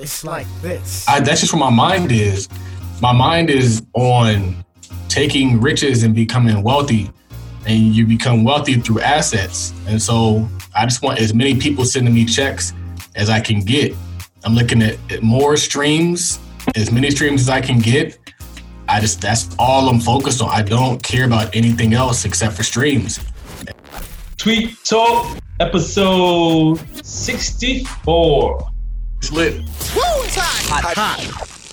It's like this. I, that's just where my mind is. My mind is on taking riches and becoming wealthy, and you become wealthy through assets. And so I just want as many people sending me checks as I can get. I'm looking at, at more streams, as many streams as I can get. I just that's all I'm focused on. I don't care about anything else except for streams. Tweet Talk episode 64. It's lit. Hot, hot.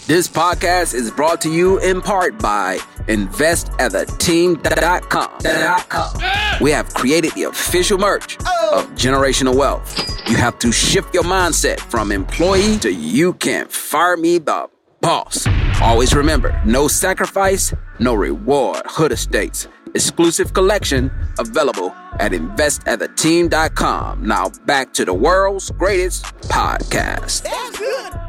This podcast is brought to you in part by InvestAtTheTeam.com. We have created the official merch oh. of Generational Wealth. You have to shift your mindset from employee to you can fire me the boss. Always remember, no sacrifice, no reward. Hood Estates. Exclusive collection available at InvestAtTheTeam.com. Now back to the world's greatest podcast. That's good.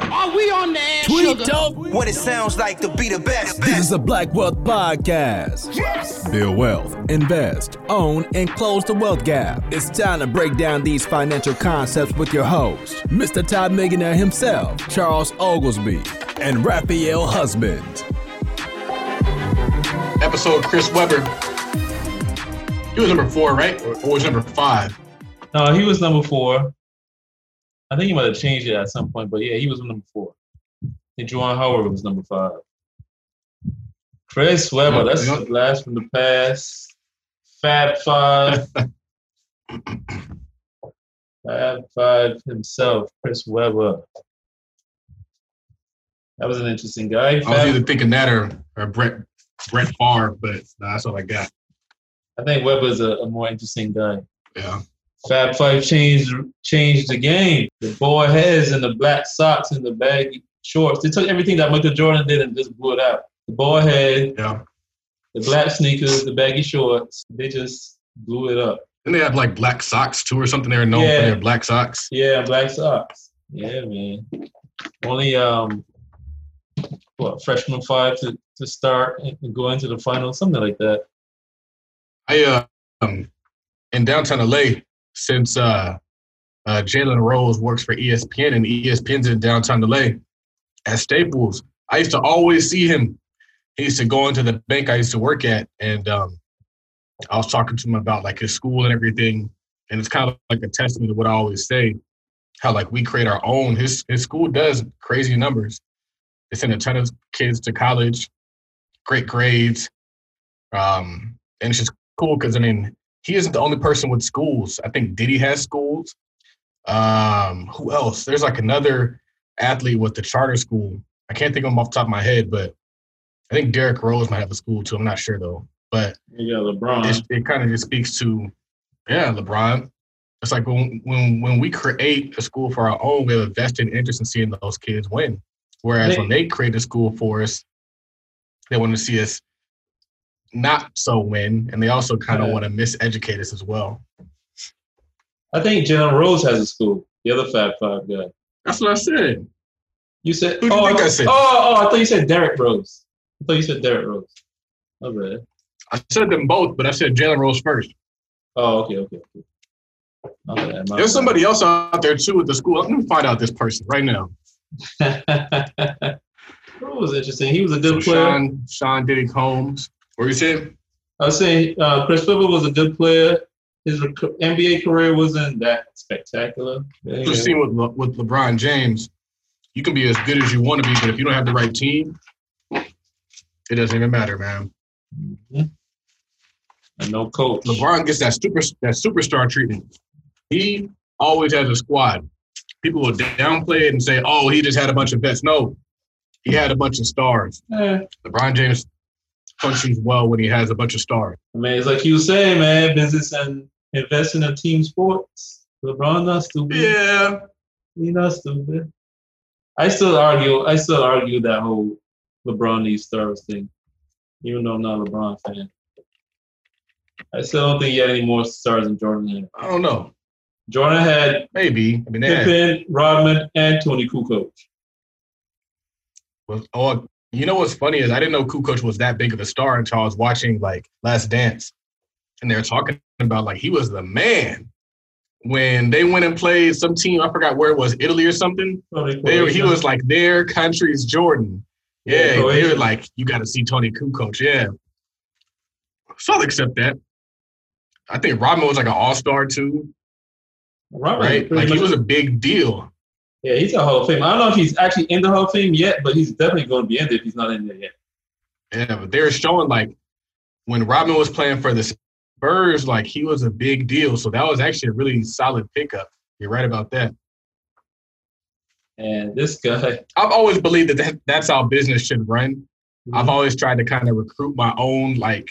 Are we on the air, Tweet sugar? Talk. What it sounds like to be the best. This is a Black Wealth podcast. Yes. Build wealth, invest, own, and close the wealth gap. It's time to break down these financial concepts with your host, Mr. Todd Millionaire himself, Charles Oglesby, and Raphael Husband. Episode Chris Webber. He was number four, right? Or, or was number five? No, he was number four. I think he might have changed it at some point, but yeah, he was number four. And Juwan Howard was number five. Chris Webber, that's yeah. a blast from the past. Fab Five. Fab Five himself, Chris Webber. That was an interesting guy. I was Fab- either thinking that or, or Brett Brett Favre, but nah, that's all I got. I think Webber's a, a more interesting guy. Yeah. Fab Five changed changed the game. The boy heads and the black socks and the baggy shorts. They took everything that Michael Jordan did and just blew it out. The boy head, Yeah. the black sneakers, the baggy shorts. They just blew it up. And they have like black socks too, or something. They're known Yeah. for their black socks. Yeah, black socks. Yeah, man. Only um, what freshman five to, to start and go into the final, something like that. I uh, um, in downtown LA since uh, uh, Jalen Rose works for ESPN and ESPN's in downtown LA at Staples. I used to always see him. He used to go into the bank I used to work at, and um, I was talking to him about like his school and everything. And it's kind of like a testament to what I always say, how like we create our own. His his school does crazy numbers. They send a ton of kids to college, great grades, um, and it's just cool because I mean he isn't the only person with schools. I think Diddy has schools. Um, who else? There's like another athlete with the charter school. I can't think of him off the top of my head, but I think Derrick Rose might have a school too. I'm not sure though. But got LeBron. it, it kind of just speaks to, yeah, LeBron. It's like when when when we create a school for our own, we have a vested interest in seeing those kids win. Whereas when they create a school for us, they want to see us not so win, and they also kind of Yeah. want to miseducate us as well. I think Jalen Rose has a school. The other Fab Five guy. That's what I said. You said. Who do you oh, think I, I said? Oh, oh, I thought you said Derrick Rose. I thought you said Derrick Rose. My bad. I said them both, but I said Jalen Rose first. Oh, okay, okay, okay. Bad, There's bad. somebody else out there too with the school. Let me find out this person right now. that was interesting. He was a So good player. Sean Sean Diddy Combs. What you said? I was saying uh, Chris Webber was a good player. His rec- NBA career wasn't that spectacular. Yeah, You've seen with Le- with LeBron James, you can be as good as you want to be, but if you don't have the right team, it doesn't even matter, man. Mhm. And no coach. LeBron gets that super that superstar treatment. He always has a squad. People will downplay it and say, "Oh, he just had a bunch of vets." No, he had a bunch of stars. Eh, LeBron James functions well when he has a bunch of stars. I mean, it's like you say, man, business and investing in team sports. LeBron not stupid. Yeah, He not stupid. I still argue. I still argue that whole LeBron needs stars thing, even though I'm not a LeBron fan. I still don't think he had any more stars than Jordan had. I don't know. Jordan had Maybe. I mean, they had, Pippen, Rodman, and Toni Kukoc. was, oh, you know what's funny is I didn't know Kukoc was that big of a star until I was watching like Last Dance, and they were talking about like he was the man. when they went and played some team, I forgot where it was, Italy or something. Tony They, he was like their country's Jordan. Yeah, Yeah, they were like, you got to see Toni Kukoc. Yeah, so I'll accept that. I think Rodman was like an all star too, right? Like he was a big deal. Yeah, he's a Hall of Fame. I don't know if he's actually in the Hall of Fame yet, but he's definitely going to be in there if he's not in there yet. Yeah, but they're showing like when Rodman was playing for the Spurs, like he was a big deal. So that was actually a really solid pickup. You're right about that. And this guy, I've always believed that, that that's how business should run. Mm-hmm. I've always tried to kind of recruit my own like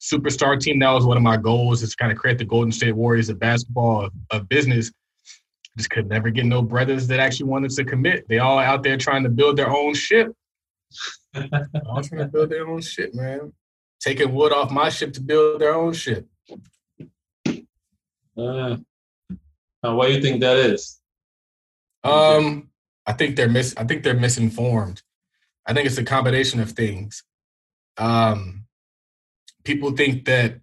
superstar team. That was one of my goals is to kind of create the Golden State Warriors of basketball of, of business. Just could never get no brothers that actually wanted to commit. They all out there trying to build their own ship. all trying to build their own ship, man. Taking wood off my ship to build their own ship. uh, now, why do you think that is? Um, I think they're mis. I think they're misinformed. I think it's a combination of things. Um, people think that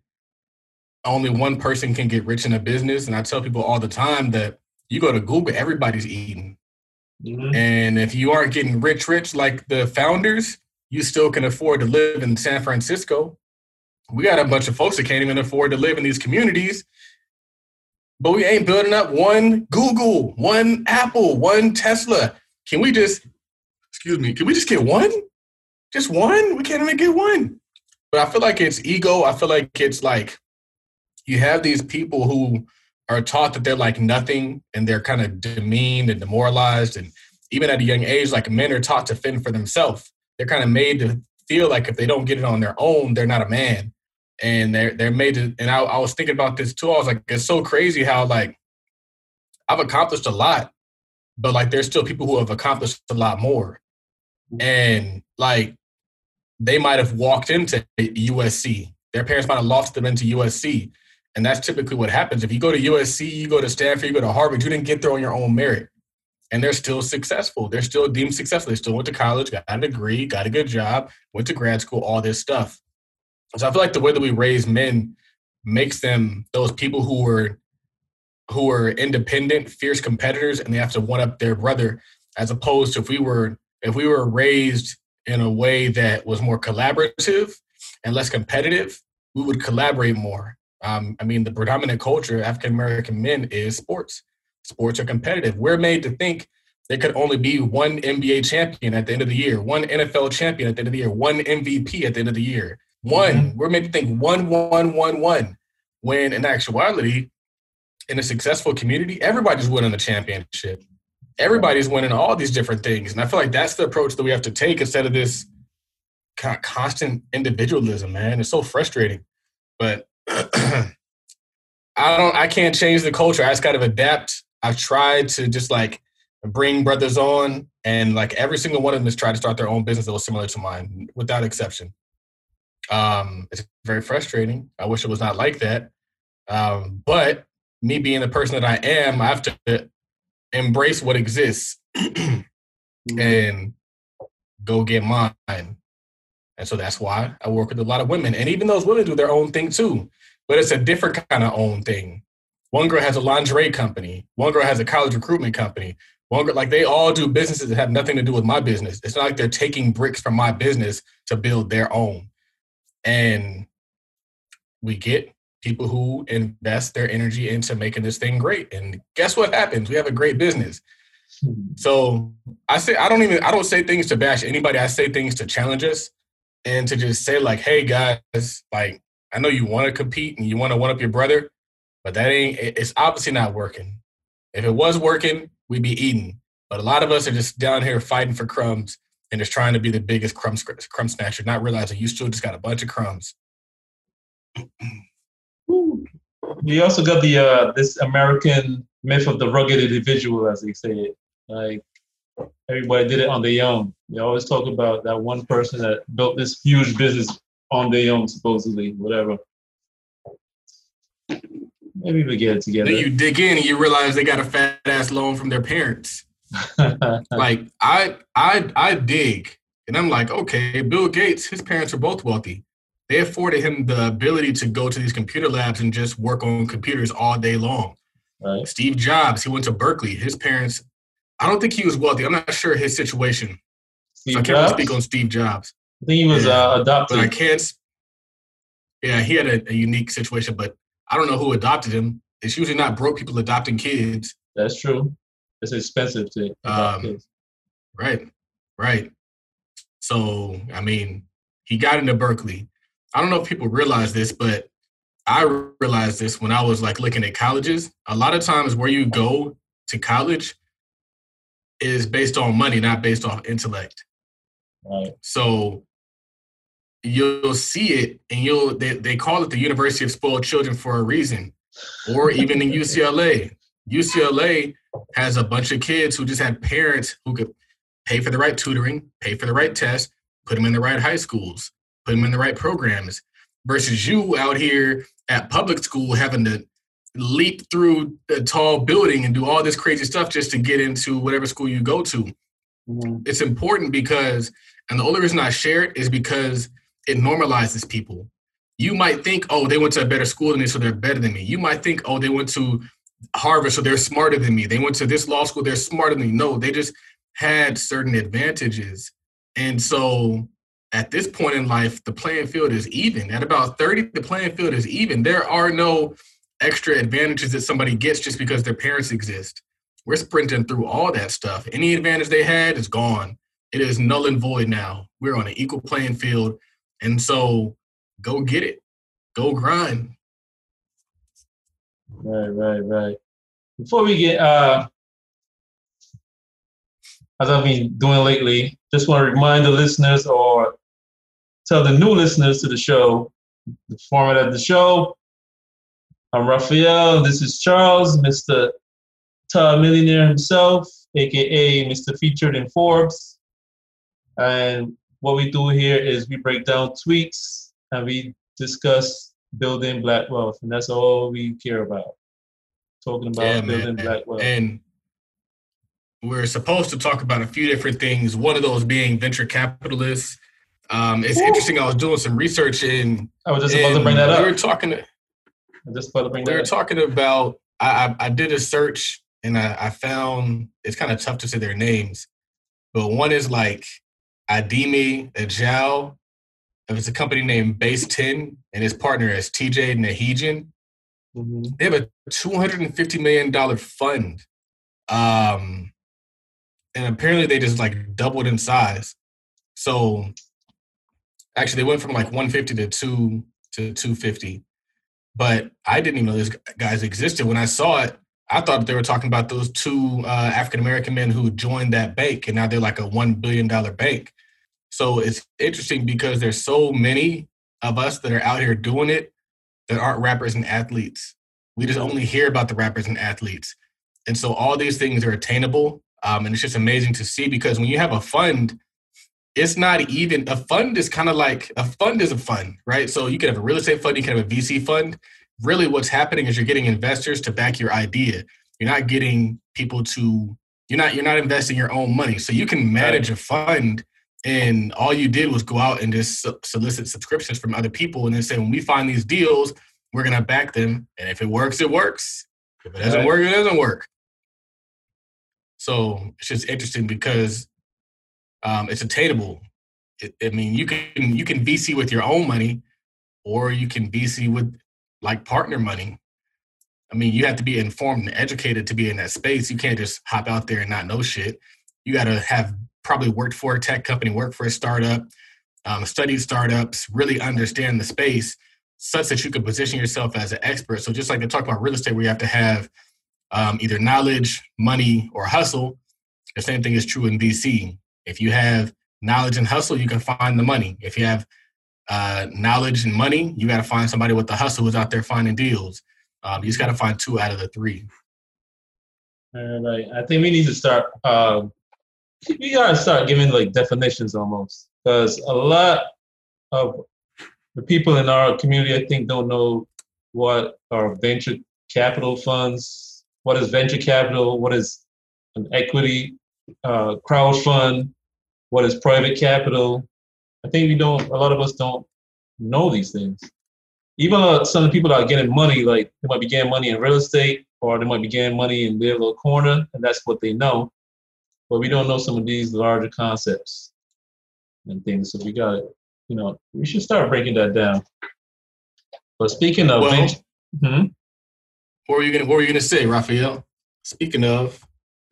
only one person can get rich in a business, and I tell people all the time that you go to Google, everybody's eating, Mhm. and if you aren't getting rich, rich like the founders, you still can afford to live in San Francisco. We got a bunch of folks that can't even afford to live in these communities but we ain't building up one Google, one Apple, one Tesla. Can we just, excuse me, can we just get one? Just one? We can't even get one. But I feel like it's ego. I feel like it's like you have these people who are taught that they're like nothing and they're kind of demeaned and demoralized. And even at a young age, like men are taught to fend for themselves. They're kind of made to feel like if they don't get it on their own, they're not a man and they're they're made to and I, I was thinking about this too. I was like, it's so crazy how like I've accomplished a lot, but like there's still people who have accomplished a lot more. And like they might have walked into USC. Their parents might have lost them into USC. And that's typically what happens. If you go to USC, you go to Stanford, you go to Harvard, you didn't get there on your own merit. And they're still successful. They're still deemed successful. They still went to college, got a degree, got a good job, went to grad school, all this stuff. So I feel like the way that we raise men makes them those people who were who are independent, fierce competitors, and they have to one up their brother, as opposed to if we were if we were raised in a way that was more collaborative and less competitive, we would collaborate more. Um, I mean, the predominant culture of African American men is sports. Sports are competitive. We're made to think there could only be one NBA champion at the end of the year, one NFL champion at the end of the year, one MVP at the end of the year. One, we're made to think one, one, one, one. When in actuality, in a successful community, everybody's winning the championship. Everybody's winning all these different things. And I feel like that's the approach that we have to take instead of this constant individualism, man. It's so frustrating. But I don't I can't change the culture. I just gotta adapt. I've tried to just like bring brothers on and like every single one of them has tried to start their own business that was similar to mine, without exception. Um, it's very frustrating. I wish it was not like that. Um, but me being the person that I am, I have to embrace what exists and go get mine. And so that's why I work with a lot of women. And even those women do their own thing too, but it's a different kind of own thing. One girl has a lingerie company. One girl has a college recruitment company. One girl, like they all do businesses that have nothing to do with my business. It's not like they're taking bricks from my business to build their own. And we get people who invest their energy into making this thing great. And guess what happens? We have a great business. So I say I don't even I don't say things to bash anybody. I say things to challenge us and to just say like, hey guys, like I know you want to compete and you want to one up your brother, but that ain't it's obviously not working. If it was working, we'd be eating. But a lot of us are just down here fighting for crumbs and just trying to be the biggest crumb crumb snatcher, not realizing you still just got a bunch of crumbs. We also got the uh, this American myth of the rugged individual, as they say it. Like everybody did it on their own. They always talk about that one person that built this huge business on their own, supposedly, whatever. Maybe we get it together. Then you dig in and you realize they got a fat ass loan from their parents. like I I I dig and I'm like, okay, Bill Gates, his parents are both wealthy. They afforded him the ability to go to these computer labs and just work on computers all day long. Right. Steve Jobs, he went to Berkeley. His parents, I don't think he was wealthy. I'm not sure his situation. Steve so I can't really Jobs? speak on Steve Jobs. I think he was Yeah. uh, adopted. But I can't. Yeah, he had a, a unique situation, but I don't know who adopted him. It's usually not broke people adopting kids. That's true. It's expensive to adopt Um, kids. Right, right. So, I mean, he got into Berkeley. I don't know if people realize this, but I realized this when I was like looking at colleges. A lot of times where you go to college is based on money, not based off intellect. Right. So you'll see it and you'll they, they call it the University of Spoiled Children for a reason. Or even in UCLA. UCLA has a bunch of kids who just had parents who could pay for the right tutoring, pay for the right tests, put them in the right high schools, put them in the right programs, versus you out here at public school having to leap through a tall building and do all this crazy stuff just to get into whatever school you go to Mhm. it's important because and the only reason I share it is because it normalizes people. You might think, oh, they went to a better school than me, so they're better than me. You might think, oh, they went to Harvard, so they're smarter than me. They went to this law school, they're smarter than me. No, they just had certain advantages. And so at this point in life, the playing field is even. At about 30, the playing field is even. There are no extra advantages that somebody gets just because their parents exist. We're sprinting through all that stuff. Any advantage they had is gone. It is null and void now. We're on an equal playing field. And so go get it. Go grind. Right, right, right. Before we get, uh, as I've been doing lately, just want to remind the listeners or tell the new listeners to the show the format of the show. I'm Raphael. This is Charles, Mr. Millionaire himself, aka Mr. Featured in Forbes. And what we do here is we break down tweets and we discuss building black wealth, and that's all we care about. Talking about Yeah, building man. black wealth. And we're supposed to talk about a few different things. One of those being venture capitalists. Um, it's interesting. I was doing some research in. I was just about to bring that up. We were talking. I just about to bring we were up. talking about I, I, I did a search and I, I found it's kind of tough to say their names, but one is like Adeyemi Ajao. It's a company named Base 10, and his partner is TJ Nahigian. Mhm. They have a $250 million fund. Um, and apparently they just like doubled in size. So actually they went from like 150 to two to 250 but I didn't even know these guys existed. When I saw it, I thought they were talking about those two uh, African American men who joined that bank, and now they're like a one billion dollar bank. So it's interesting because there's so many of us that are out here doing it that aren't rappers and athletes. We just only hear about the rappers and athletes, and so all these things are attainable, um, and it's just amazing to see because when you have a fund. It's not even a fund is kind of like a fund is a fund, right? So you can have a real estate fund, you can have a VC fund, really what's happening is you're getting investors to back your idea. You're not getting people to you're not you're not investing your own money. So you can manage a fund and all you did was go out and just solicit subscriptions from other people and then say when we find these deals, we're going to back them and if it works it works. If it doesn't work it doesn't work. So it's just interesting because um, it's attainable. It, I mean, you can you can VC with your own money, or you can VC with like partner money. I mean, you have to be informed and educated to be in that space. You can't just hop out there and not know shit. You got to have probably worked for a tech company, worked for a startup, um, studied startups, really understand the space, such that you can position yourself as an expert. So just like they talk about real estate, where you have to have um, either knowledge, money, or hustle. The same thing is true in VC. If you have knowledge and hustle, you can find the money. If you have uh, knowledge and money, you got to find somebody with the hustle who's out there finding deals. Um, you just got to find two out of the three. All right. I think we need to start. Um, we gotta start giving like definitions almost, because a lot of the people in our community, I think, don't know what are venture capital funds. What is venture capital? What is an equity uh? What is private capital? I think we don't. A lot of us don't know these things. Even uh, some of the people that are getting money, like they might be getting money in real estate or they might be getting money in their little corner, and that's what they know. But we don't know some of these larger concepts and things. So we got to, you know, we should start breaking that down. But speaking of, Well- venture- Mhm. What were you gonna What were you gonna say, Raphael? Speaking of,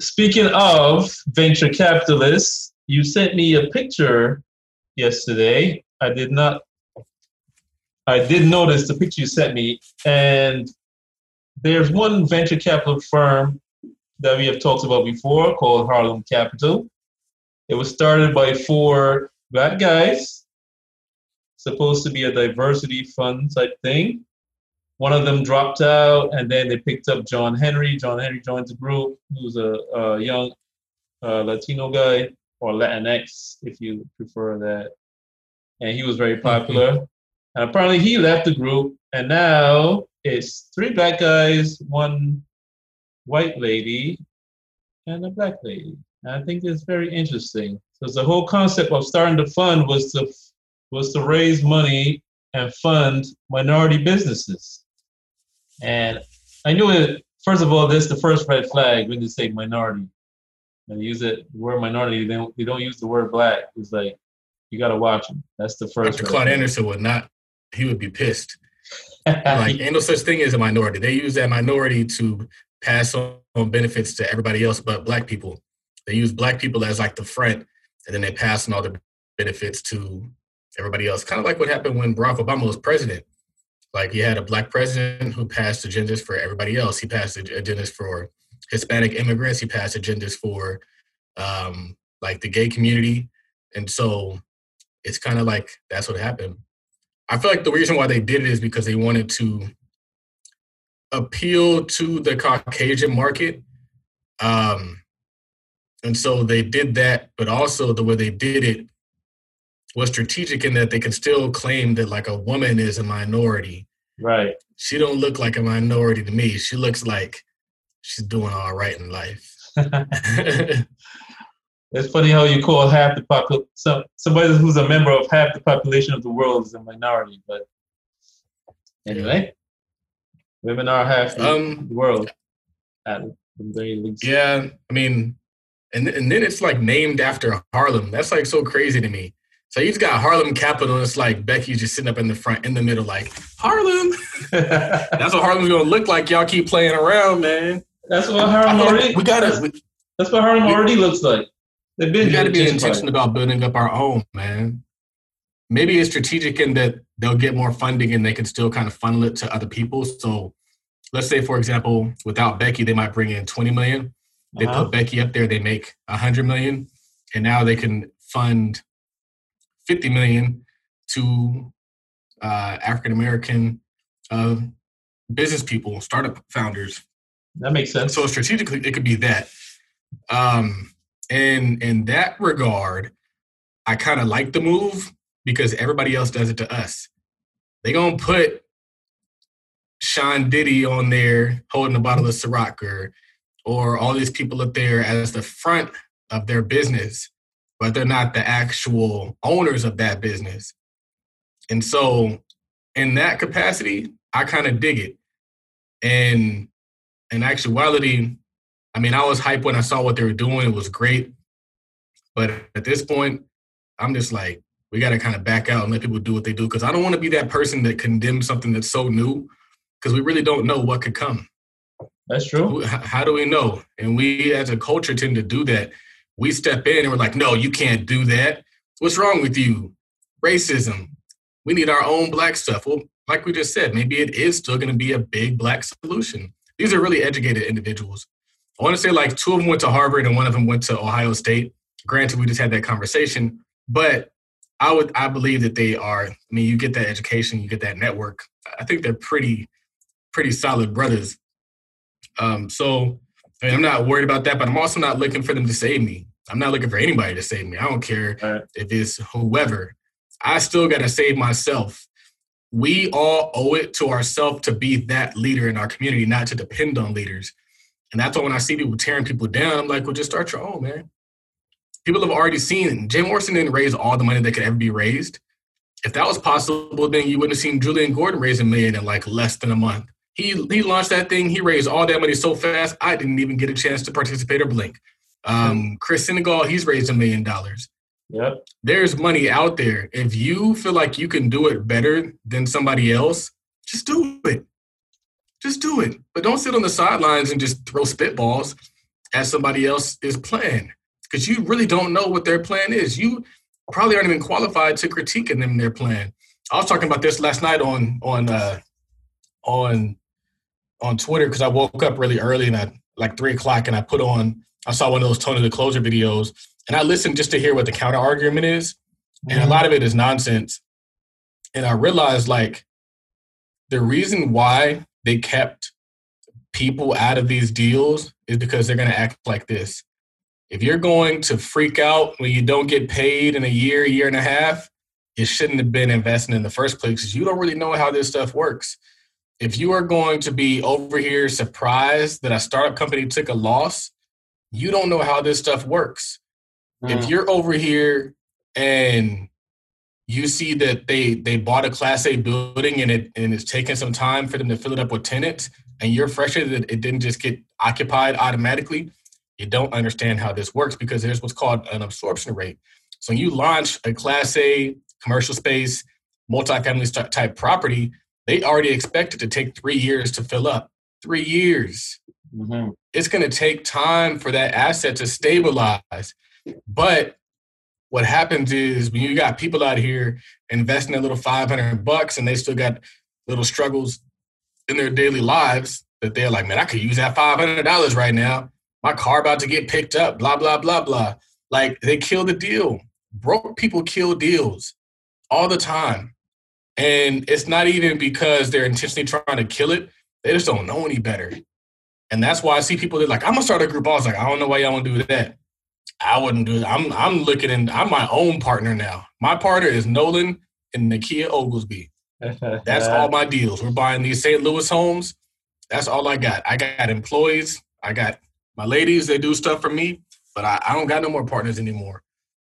speaking of venture capitalists, you sent me a picture yesterday. I did not. I did notice the picture you sent me, and there's one venture capital firm that we have talked about before called Harlem Capital. It was started by four black guys, supposed to be a diversity fund type thing. One of them dropped out, and then they picked up John Henry. John Henry joined the group, who's a, a young uh, Latino guy, or Latinx, if you prefer that. And he was very popular. And apparently, he left the group, and now it's three black guys, one white lady, and a black lady. And I think it's very interesting. Because the whole concept of starting the fund was to was to raise money and fund minority businesses. And I knew it. First of all, this is the first red flag when they say minority. And use it the word minority. They don't, they don't use the word black. It's like you got to watch them. That's the first. Dr. Claude. Anderson would not. He would be pissed. Like, ain't no such thing as a minority. They use that minority to pass on benefits to everybody else but black people. They use black people as like the front, and then they pass on all the benefits to everybody else. Kind of like what happened when Barack Obama was president. Like he had a black president who passed agendas for everybody else. He passed agendas for Hispanic immigrants. He passed agendas for um, like the gay community, and so it's kind of like that's what happened. I feel like the reason why they did it is because they wanted to appeal to the Caucasian market. Um, and so they did that, but also the way they did it was strategic in that they can still claim that like a woman is a minority. right. She don't look like a minority to me. She looks like she's doing all right in life. It's funny how you call half the popul some somebody who's a member of half the population of the world is a minority. But anyway, women are half the, Um, the world at the very least. Yeah, I mean, and and then it's like named after Harlem. That's like so crazy to me. So you just got Harlem Capital. And it's like Becky's just sitting up in the front, in the middle, like Harlem. That's what Harlem's gonna look like. Y'all keep playing around, man. That's what Harlem feel like already. we gotta we, That's what Harlem we- already looks like. They've been we gotta be gentrified. intentional about building up our own, man. Maybe it's strategic in that they'll get more funding and they can still kind of funnel it to other people. So let's say, for example, without Becky, they might bring in 20 million. They Uh-huh. put Becky up there, they make 100 million, and now they can fund 50 million to uh, African American uh, business people, startup founders. That makes sense. So strategically, it could be that. Um, and in that regard, I kind of like the move because everybody else does it to us. They gonna put Sean Diddy on there holding a bottle of Ciroc or, or all these people up there as the front of their business, but they're not the actual owners of that business. And so, in that capacity, I kind of dig it. And in actuality, I mean, I was hyped when I saw what they were doing. It was great. But at this point, I'm just like, we got to kind of back out and let people do what they do because I don't want to be that person that condemns something that's so new because we really don't know what could come. That's true. How do we know? And we as a culture tend to do that. We step in and we're like, no, you can't do that. What's wrong with you? Racism. We need our own black stuff. Well, like we just said, maybe it is still going to be a big black solution. These are really educated individuals. I want to say like two of them went to Harvard and one of them went to Ohio State. Granted, we just had that conversation, but I would I believe that they are. I mean, you get that education, you get that network. I think they're pretty pretty solid brothers. Um, so I mean, I'm not worried about that, but I'm also not looking for them to save me. I'm not looking for anybody to save me. I don't care Right. if it's whoever. I still got to save myself. We all owe it to ourselves to be that leader in our community, not to depend on leaders. And that's why when I see people tearing people down, I'm like, well, just start your own, man. People have already seen Jim Morrison didn't raise all the money that could ever be raised. If that was possible, then you wouldn't have seen Julian Gordon raise a million in like less than a month. He he launched that thing. He raised all that money so fast, I didn't even get a chance to participate or blink. Um, Chris Senegal, he's raised a million dollars. Yep. There's money out there. If you feel like you can do it better than somebody else, just do it. Just do it. But don't sit on the sidelines and just throw spitballs at somebody else's plan because you really don't know what their plan is. You probably aren't even qualified to critique in them their plan. I was talking about this last night on on uh, on on Twitter because I woke up really early and I like three o'clock and I put on I saw one of those Tony the Closer videos and I listened just to hear what the counter argument is, and a lot of it is nonsense. And I realized like the reason why they kept people out of these deals is because they're going to act like this. If you're going to freak out when you don't get paid in a year, year and a half, you shouldn't have been investing in the first place because you don't really know how this stuff works. If you are going to be over here surprised that a startup company took a loss, you don't know how this stuff works. Mm. If you're over here and you see that they they bought a class A building and it and it's taking some time for them to fill it up with tenants, and you're frustrated that it didn't just get occupied automatically, you don't understand how this works because there's what's called an absorption rate. So when you launch a class A commercial space, multifamily type property, they already expect it to take three years to fill up. Three years. hmm It's going to take time for that asset to stabilize. But what happens is when you got people out here investing a little 500 bucks and they still got little struggles in their daily lives that they're like, man, I could use that $500 right now. My car about to get picked up, blah, blah, blah, blah. Like they kill the deal. Broke people kill deals all the time. And it's not even because they're intentionally trying to kill it. They just don't know any better. And that's why I see people that like, I'm gonna start a group. I was like, I don't know why y'all want to do that. I wouldn't do it. I'm I'm looking in, I'm my own partner now. My partner is Nolan and Nakia Oglesby. That's all my deals. We're buying these St. Louis homes. That's all I got. I got employees. I got my ladies. They do stuff for me, but I, I don't got no more partners anymore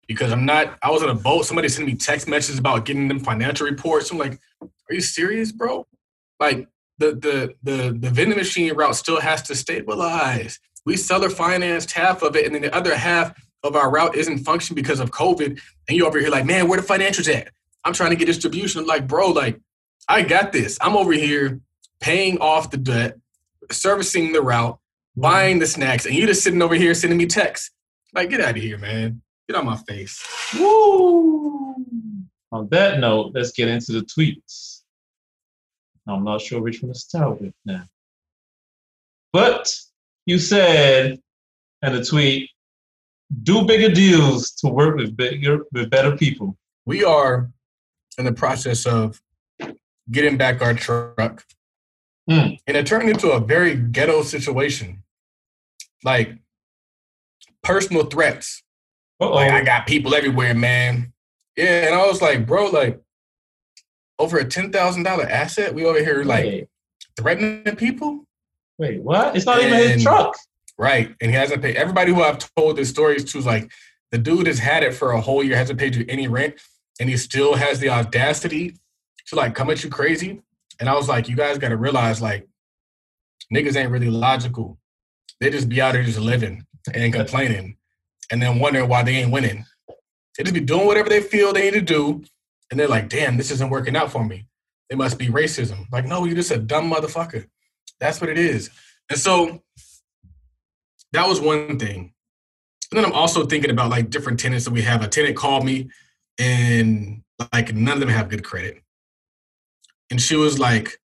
because I'm not. I was on a boat. Somebody sent me text messages about getting them financial reports. I'm like, are you serious, bro? Like the the the the vending machine route still has to stabilize. We seller financed half of it, and then the other half of our route isn't functioning because of COVID. And you over here like, man, where the financials at? I'm trying to get distribution. I'm like, bro, like, I got this. I'm over here paying off the debt, servicing the route, buying the snacks, and you just sitting over here sending me texts. Like, get out of here, man. Get on my face. Woo! On that note, let's get into the tweets. I'm not sure which one to start with now. But you said in the tweet, do bigger deals to work with bigger with better people. We are in the process of getting back our truck. Hmm. And it turned into a very ghetto situation. Like personal threats. Uh-oh. Like I got people everywhere, man. Yeah, and I was like, bro, like over a ten thousand dollar asset, we over here like wait, threatening people, wait, what? It's not even his truck. right? And he hasn't paid. Everybody who I've told this story to is like, the dude has had it for a whole year, hasn't paid you any rent, and he still has the audacity to like come at you crazy. And I was like, you guys got to realize, like, niggas ain't really logical. They just be out there just living and complaining, and then wondering why they ain't winning. They just be doing whatever they feel they need to do, and they're like, damn, this isn't working out for me. It must be racism. Like, no, you're just a dumb motherfucker. That's what it is. And so that was one thing. And then I'm also thinking about like different tenants that we have. A tenant called me and like none of them have good credit. And she was like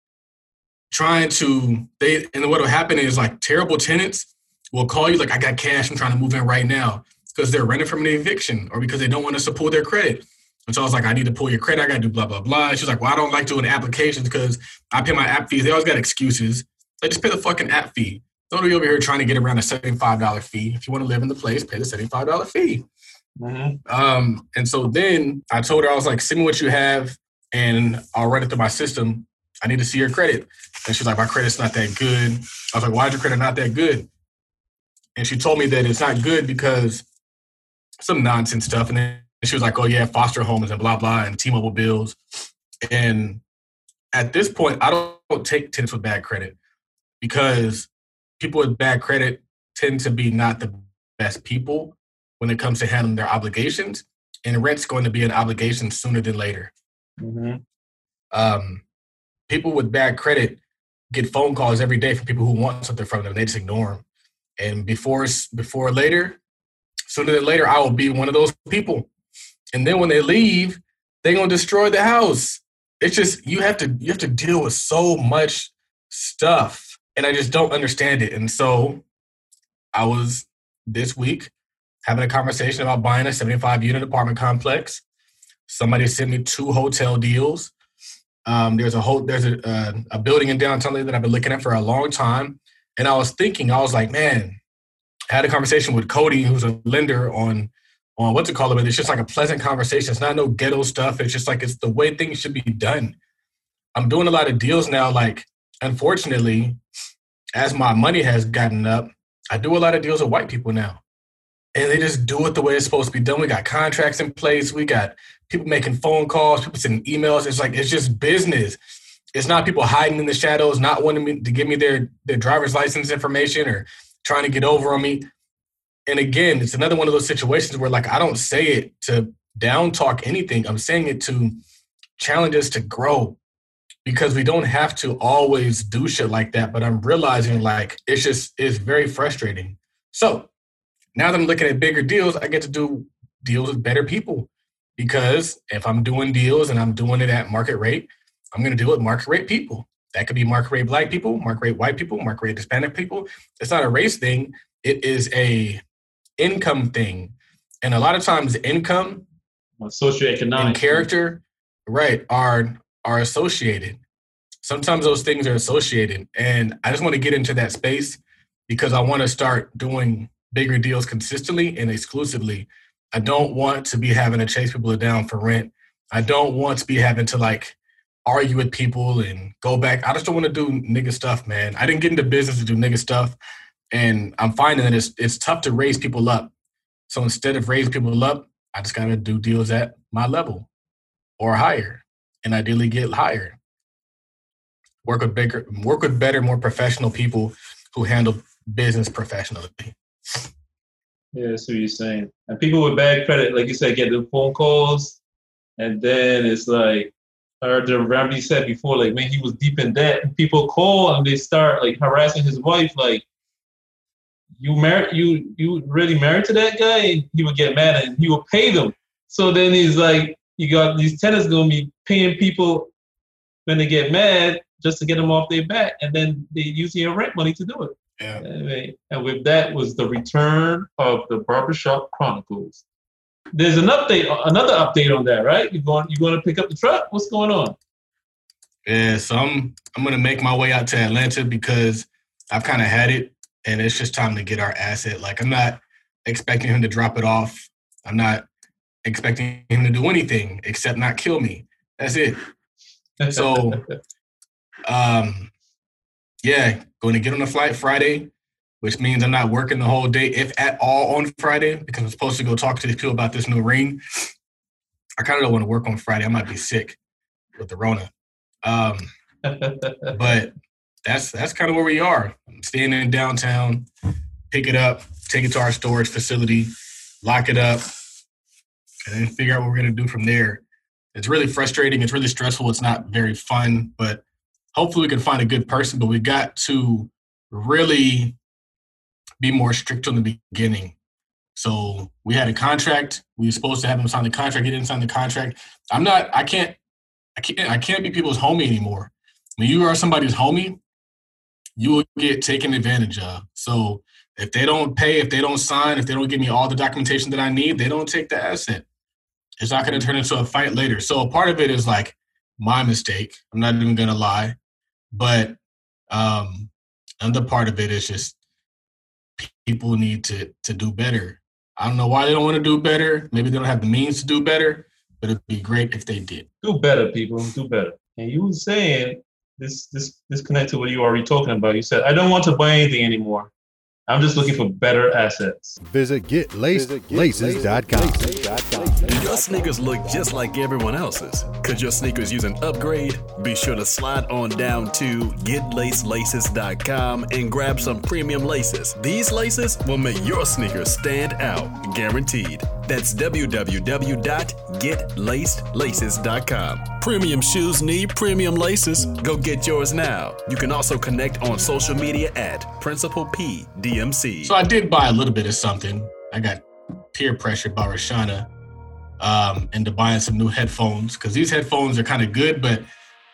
trying to they and what will happen is like terrible tenants will call you like I got cash, I'm trying to move in right now because they're renting from an eviction or because they don't want us to pull their credit. And so I was like, I need to pull your credit, I gotta do blah blah blah. She's like, Well, I don't like doing applications because I pay my app fees. They always got excuses. Like just pay the fucking app fee. Don't be over here trying to get around a $75 fee. If you want to live in the place, pay the $75 fee. Mhm. Um, and so then I told her, I was like, send me what you have and I'll run it through my system. I need to see your credit. And she's like, my credit's not that good. I was like, why's your credit not that good? And she told me that it's not good because some nonsense stuff. And then she was like, oh yeah, foster homes and blah, blah, and T-Mobile bills. And at this point, I don't, don't take tenants with bad credit because people with bad credit tend to be not the best people when it comes to handling their obligations, and rent's going to be an obligation sooner than later. Mm-hmm. Um, people with bad credit get phone calls every day from people who want something from them. They just ignore them, and before before later, sooner than later, I will be one of those people. And then when they leave, they're gonna destroy the house. It's just you have to you have to deal with so much stuff, and I just don't understand it. And so, I was this week having a conversation about buying a 75 unit apartment complex. Somebody sent me two hotel deals. Um, there's a whole there's a, uh, a building in downtown that I've been looking at for a long time, and I was thinking I was like, man, I had a conversation with Cody, who's a lender on on what to call it. But it's just like a pleasant conversation. It's not no ghetto stuff. It's just like it's the way things should be done. I'm doing a lot of deals now. Like, unfortunately, as my money has gotten up, I do a lot of deals with white people now and they just do it the way it's supposed to be done. We got contracts in place. We got people making phone calls, people sending emails. It's like it's just business. It's not people hiding in the shadows, not wanting me to give me their their driver's license information or trying to get over on me. And again, it's another one of those situations where like I don't say it to down talk anything. I'm saying it to challenge us to grow because we don't have to always do shit like that. But I'm realizing like it's just it's very frustrating. So now that I'm looking at bigger deals, I get to do deals with better people because if I'm doing deals and I'm doing it at market rate, I'm going to deal with market rate people. That could be market rate black people, market rate white people, market rate Hispanic people. It's not a race thing. It is a income thing. And a lot of times income socioeconomic and character, right, are are associated. Sometimes those things are associated. And I just want to get into that space because I want to start doing bigger deals consistently and exclusively. I don't want to be having to chase people down for rent. I don't want to be having to like argue with people and go back. I just don't want to do nigga stuff, man. I didn't get into business to do nigga stuff. And I'm finding that it's it's tough to raise people up. So instead of raising people up, I just gotta do deals at my level or higher. And ideally get higher. Work with bigger work with better, more professional people who handle business professionally. Yeah, that's what you're saying. And people with bad credit, like you said, get the phone calls, and then it's like, I heard the Ramsey said before, like, man, he was deep in debt. And people call and they start like harassing his wife, like, you married, you you really married to that guy? And he would get mad and he would pay them. So then he's like, you got these tenants gonna be paying people when they get mad just to get them off their back, and then they use your rent money to do it. Yeah. And with that was the return of the Barbershop Chronicles. There's an update, another update on that, right? You going you going to pick up the truck? What's going on? Yeah, so I'm I'm gonna make my way out to Atlanta because I've kind of had it, and it's just time to get our asset. Like I'm not expecting him to drop it off. I'm not expecting him to do anything except not kill me. That's it. So, um, yeah, going to get on a flight Friday, which means I'm not working the whole day, if at all, on Friday, because I'm supposed to go talk to these people about this new ring. I kind of don't want to work on Friday. I might be sick with the Rona. Um, but that's that's kind of where we are. I'm staying in downtown, pick it up, take it to our storage facility, lock it up, and then figure out what we're gonna do from there. It's really frustrating. It's really stressful. It's not very fun, but hopefully we can find a good person, but we got to really be more strict from the beginning. So we had a contract. We were supposed to have him sign the contract. He didn't sign the contract. I'm not. I can't. I can't. I can't be people's homie anymore. When you are somebody's homie, you will get taken advantage of. So if they don't pay, if they don't sign, if they don't give me all the documentation that I need, they don't take the asset. It's not going to turn into a fight later. So a part of it is like my mistake. I'm not even going to lie. But um, another part of it is just people need to to do better. I don't know why they don't want to do better. Maybe they don't have the means to do better, but it'd be great if they did. Do better, people. Do better. And you were saying this this this connects to what you were already talking about. You said, I don't want to buy anything anymore. I'm just looking for better assets. Visit getlacedlaces.com. Do your sneakers look just like everyone else's? Could your sneakers use an upgrade? Be sure to slide on down to getlacelaces.com and grab some premium laces. These laces will make your sneakers stand out, guaranteed. That's www.getlacedlaces.com. Premium shoes need premium laces. Go get yours now. You can also connect on social media at Principal P DMC. So I did buy a little bit of something. I got peer pressured by Rashana um, into buying some new headphones because these headphones are kind of good, but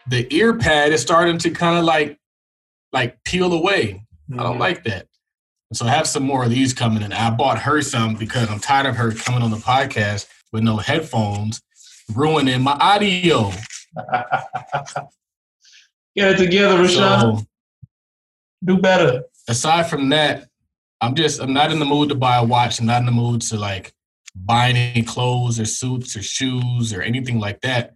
the ear pad is starting to kind of like like peel away. I don't Mhm. like that. So I have some more of these coming, and I bought her some because I'm tired of her coming on the podcast with no headphones, ruining my audio. Get it together, Rashawn. So Do better. aside from that, I'm just I'm not in the mood to buy a watch. I'm not in the mood to like buy any clothes or suits or shoes or anything like that.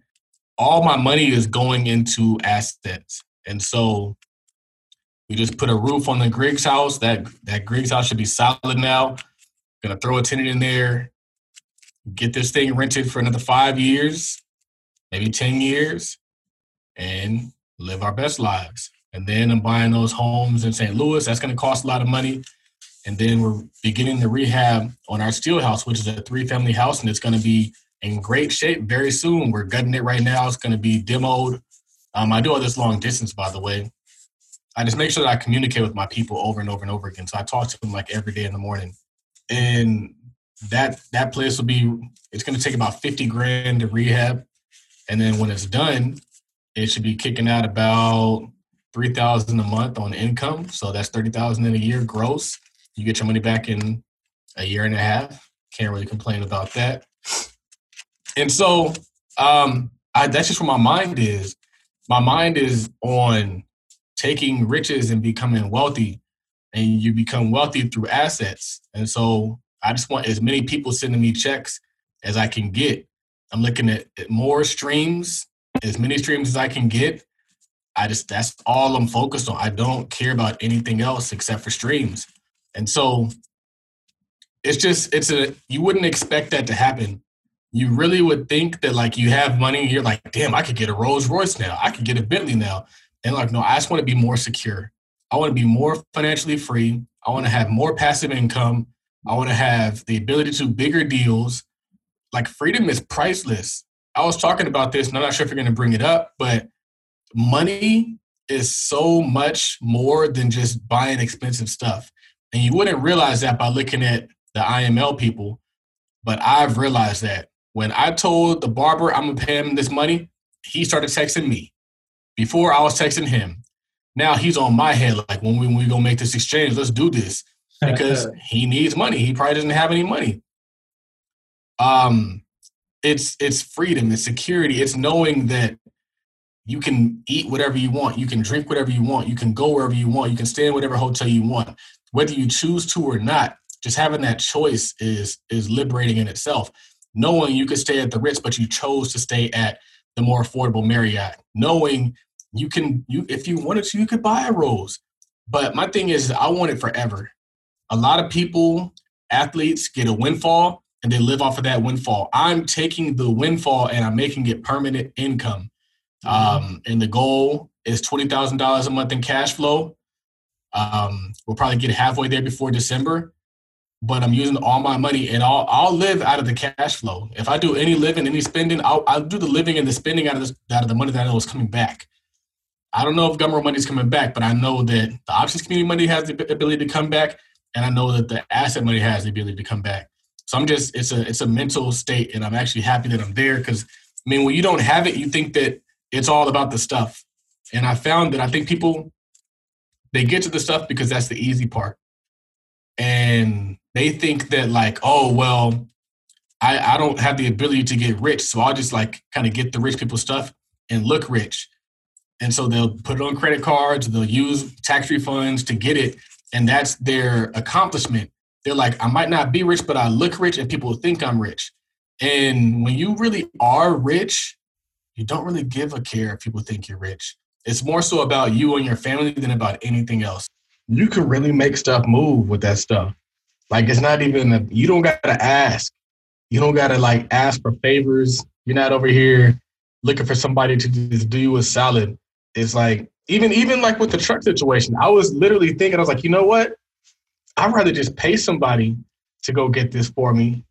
All my money is going into assets. And so we just put a roof on the Griggs house. That that Griggs house should be solid now. Gonna throw a tenant in there, get this thing rented for another five years, maybe 10 years, and live our best lives. And then I'm buying those homes in St. Louis. That's to cost a lot of money. And then we're beginning the rehab on our steel house, which is a three family house, and it's going to be in great shape very soon. We're gutting it right now. It's going to be demoed. Um, I do all this long distance, by the way. I just make sure that I communicate with my people over and over and over again. So I talk to them like every day in the morning. And that that place will be it's going to take about 50 grand to rehab. And then when it's done, it should be kicking out about three thousand a month on income. So that's thirty thousand in a year gross. You get your money back in a year and a half. Can't really complain about that. And so um, I, that's just where my mind is. My mind is on taking riches and becoming wealthy, and you become wealthy through assets. And so I just want as many people sending me checks as I can get. I'm looking at, at more streams, as many streams as I can get. I just that's all I'm focused on. I don't care about anything else except for streams. And so it's just it's a you wouldn't expect that to happen. You really would think that like you have money, you're like, damn, I could get a Rolls Royce now. I could get a Bentley now. And like, no, I just want to be more secure. I want to be more financially free. I want to have more passive income. I want to have the ability to bigger deals. Like freedom is priceless. I was talking about this, and I'm not sure if you're going to bring it up, but money is so much more than just buying expensive stuff. And you wouldn't realize that by looking at the IML people, but I've realized that when I told the barber I'm gonna pay him this money, he started texting me. Before I was texting him. Now he's on my head like when we, when we gonna make this exchange, let's do this because he needs money. He probably doesn't have any money. Um, it's it's freedom, it's security, it's knowing that you can eat whatever you want, you can drink whatever you want, you can go wherever you want, you can stay in whatever hotel you want, whether you choose to or not. Just having that choice is is liberating in itself. Knowing you could stay at the Ritz, but you chose to stay at the more affordable Marriott. Knowing you can you if you wanted to, you could buy a rose. But my thing is, I want it forever. A lot of people, athletes, get a windfall and they live off of that windfall. I'm taking the windfall and I'm making it permanent income. Um, and the goal is twenty thousand dollars a month in cash flow. Um, we'll probably get halfway there before December, but I'm using all my money and I'll I'll live out of the cash flow. If I do any living, any spending, I'll I'll do the living and the spending out of this out of the money that I know is coming back. I don't know if Gumroad money is coming back, but I know that the options community money has the ability to come back, and I know that the asset money has the ability to come back. So I'm just it's a it's a mental state, and I'm actually happy that I'm there because I mean when you don't have it, you think that it's all about the stuff, and I found that I think people they get to the stuff because that's the easy part, and they think that like oh well, I I don't have the ability to get rich, so I'll just like kind of get the rich people stuff and look rich. And so they'll put it on credit cards, they'll use tax refunds to get it, and that's their accomplishment. They're like, I might not be rich, but I look rich, and people think I'm rich. And when you really are rich, you don't really give a care if people think you're rich. It's more so about you and your family than about anything else. you can really make stuff move with that stuff. Like it's not even a, you don't gotta ask. You don't gotta like ask for favors. You're not over here looking for somebody to just do you a salad. It's like even even like with the truck situation, I was literally thinking, I was like, you know what? I'd rather just pay somebody to go get this for me,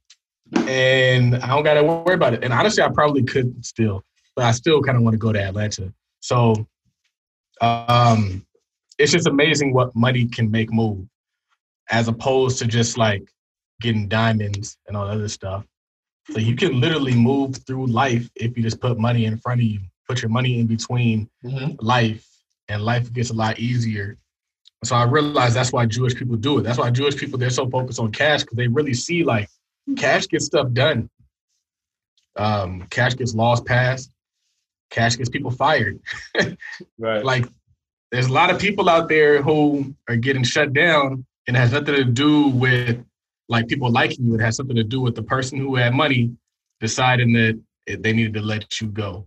and I don't gotta worry about it. And honestly, I probably could still, but I still kind of want to go to Atlanta. So, um, it's just amazing what money can make move, as opposed to just like getting diamonds and all that other stuff. So you can literally move through life if you just put money in front of you, put your money in between Mhm. life, and life gets a lot easier. So I realized that's why Jewish people do it. That's why Jewish people they're so focused on cash because they really see like cash gets stuff done. Um, cash gets laws passed. Cash gets people fired. Right. Like there's a lot of people out there who are getting shut down and it has nothing to do with like people liking you. It has something to do with the person who had money deciding that they needed to let you go.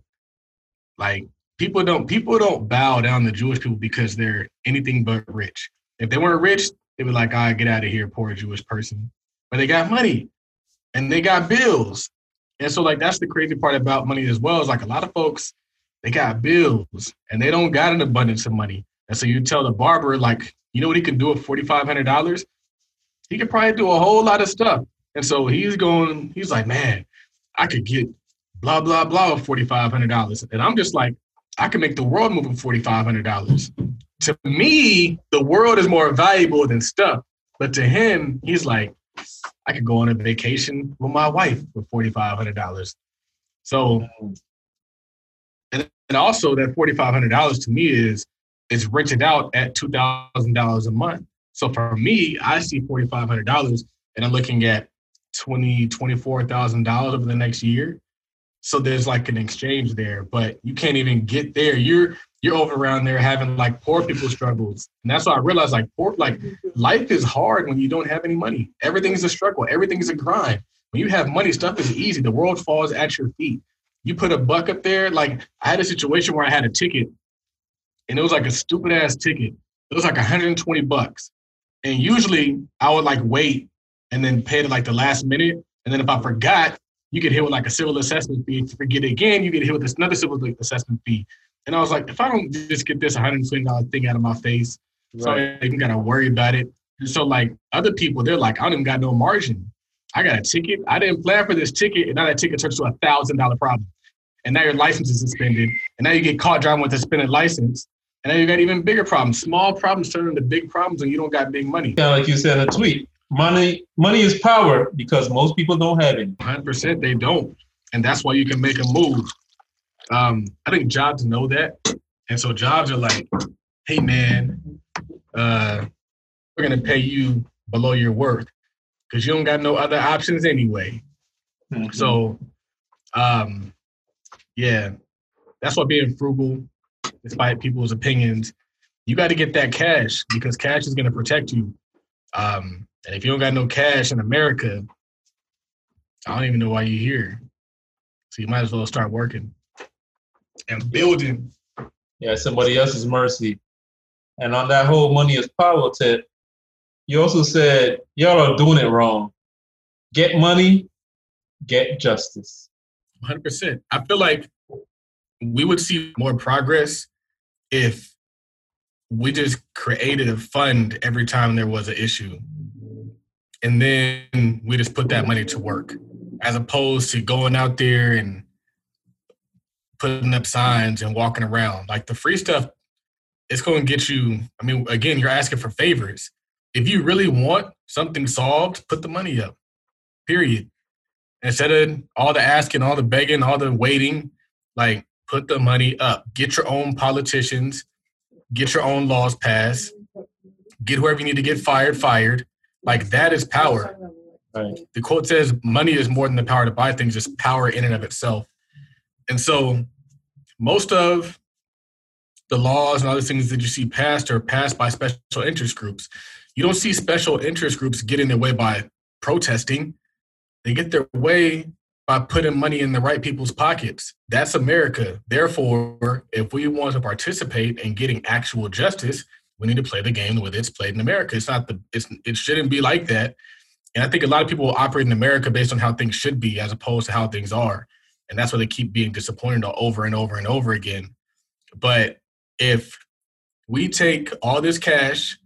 Like people don't people don't bow down to Jewish people because they're anything but rich. If they weren't rich, they'd be like, "I get out of here, poor Jewish person." But they got money and they got bills, and so like that's the crazy part about money as well. Is like a lot of folks they got bills and they don't got an abundance of money, and so you tell the barber like, you know what he can do with forty five hundred dollars? He could probably do a whole lot of stuff, and so he's going. He's like, man, I could get blah blah blah with forty five hundred dollars, and I'm just like, I can make the world move with forty five hundred dollars. To me, the world is more valuable than stuff, but to him, he's like, I could go on a vacation with my wife for forty five hundred dollars. So, and, and also that forty five hundred dollars to me is is rented out at two thousand dollars a month. So for me, I see forty five hundred dollars, and I'm looking at twenty twenty four thousand dollars over the next year. So there's like an exchange there, but you can't even get there. You're you're over around there having like poor people struggles, and that's why I realized like poor like life is hard when you don't have any money. Everything's a struggle. Everything's a grind. When you have money, stuff is easy. The world falls at your feet. You put a buck up there. Like I had a situation where I had a ticket, and it was like a stupid ass ticket. It was like 120 bucks, and usually I would like wait and then pay it like the last minute, and then if I forgot, you get hit with like a civil assessment fee. If you forget again, you get hit with another civil assessment fee. And I was like, if I don't just get this $120 thing out of my face, so I even gotta worry about it. And so like other people, they're like, I don't even got no margin. I got a ticket. I didn't plan for this ticket, and now that ticket turns to a thousand dollar problem. And now your license is suspended, and now you get caught driving with a suspended license, and now you got even bigger problems. Small problems turn into big problems when you don't got big money. Kind of like you said in a tweet, money money is power because most people don't have it. 100% they don't. And that's why you can make a move. Um, I think jobs know that. And so jobs are like, hey, man, uh, we're going to pay you below your worth because you don't got no other options anyway. So, um, yeah, that's why being frugal, despite people's opinions, you got to get that cash because cash is going to protect you. Um, and if you don't got no cash in America, I don't even know why you're here. So you might as well start working and building. Yeah, somebody else's mercy. And on that whole money is power tip, you also said y'all are doing it wrong. Get money, get justice. 100%. I feel like we would see more progress if we just created a fund every time there was an issue. And then we just put that money to work as opposed to going out there and putting up signs and walking around. Like the free stuff, it's going to get you. I mean, again, you're asking for favors. If you really want something solved, put the money up, period. Instead of all the asking, all the begging, all the waiting, like put the money up. Get your own politicians, get your own laws passed, get whoever you need to get fired, fired. Like that is power. Right. The quote says, money is more than the power to buy things, it's power in and of itself. And so most of the laws and other things that you see passed are passed by special interest groups. You don't see special interest groups get in their way by protesting. They get their way by putting money in the right people's pockets. That's America. Therefore, if we want to participate in getting actual justice, we need to play the game the way it's played in America. It's not the it's it shouldn't be like that. And I think a lot of people operate in America based on how things should be as opposed to how things are. And that's why they keep being disappointed over and over and over again. But if we take all this cash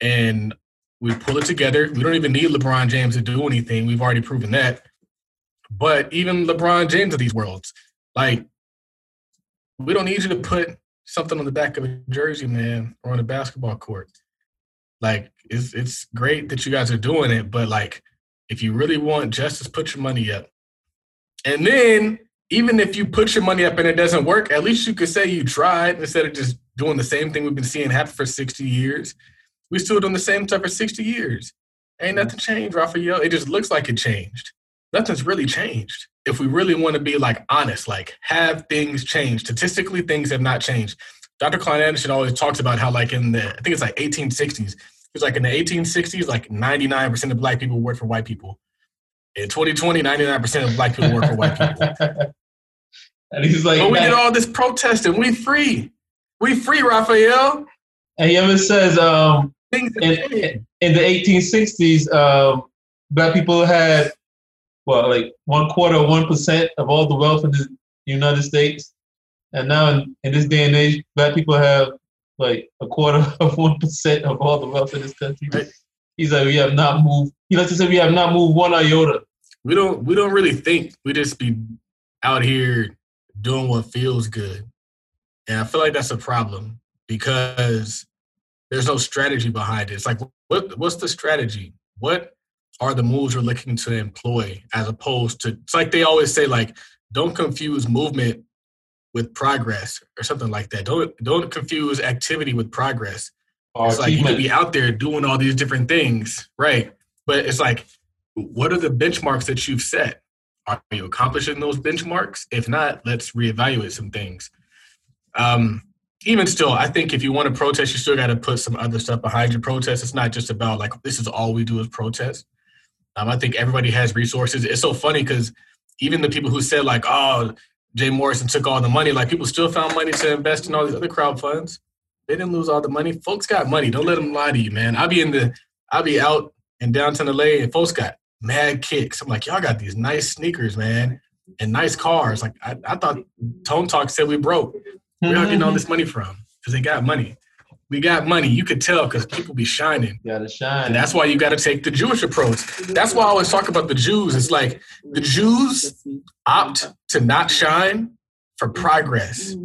and we pull it together, we don't even need LeBron James to do anything. We've already proven that. But even LeBron James of these worlds, like, we don't need you to put something on the back of a jersey, man, or on a basketball court. Like, it's it's great that you guys are doing it, but like, if you really want justice, put your money up. And then, even if you put your money up and it doesn't work, at least you could say you tried instead of just doing the same thing we've been seeing happen for 60 years. We still doing the same stuff for 60 years. Ain't mm-hmm. nothing changed, Raphael. It just looks like it changed. Nothing's really changed. If we really want to be like honest, like have things changed? Statistically, things have not changed. Dr. Claud Anderson always talks about how, like in the, I think it's like 1860s. It was like in the 1860s, like 99% of black people worked for white people. In 2020, 99% of black people work for white people. and he's like, but we did all this protesting. We free. We free, Raphael. And he ever says, um, in, in, the 1860s, um, black people had well, like one quarter, of one percent of all the wealth in the United States, and now in, in this day and age, black people have like a quarter of one percent of all the wealth in this country. Right. He's like, we have not moved. He likes to say we have not moved one iota. We don't. We don't really think. We just be out here doing what feels good, and I feel like that's a problem because there's no strategy behind it. It's like, what what's the strategy? What are the moves you're looking to employ as opposed to it's like they always say like don't confuse movement with progress or something like that. Don't don't confuse activity with progress. It's like you could be out there doing all these different things, right? But it's like, what are the benchmarks that you've set? Are you accomplishing those benchmarks? If not, let's reevaluate some things. Um, even still, I think if you want to protest, you still got to put some other stuff behind your protest. It's not just about like this is all we do is protest. Um, I think everybody has resources. It's so funny because even the people who said like, "Oh, Jay Morrison took all the money," like people still found money to invest in all these other crowd funds. They didn't lose all the money. Folks got money. Don't let them lie to you, man. I'll be in the, I'll be out in downtown LA, and folks got mad kicks. I'm like, y'all got these nice sneakers, man, and nice cars. Like I, I thought Tone Talk said we broke. Where y'all getting all this mm-hmm. money from? Because they got money we got money. You could tell because people be shining. Gotta shine. And that's why you got to take the Jewish approach. That's why I always talk about the Jews. It's like the Jews opt to not shine for progress.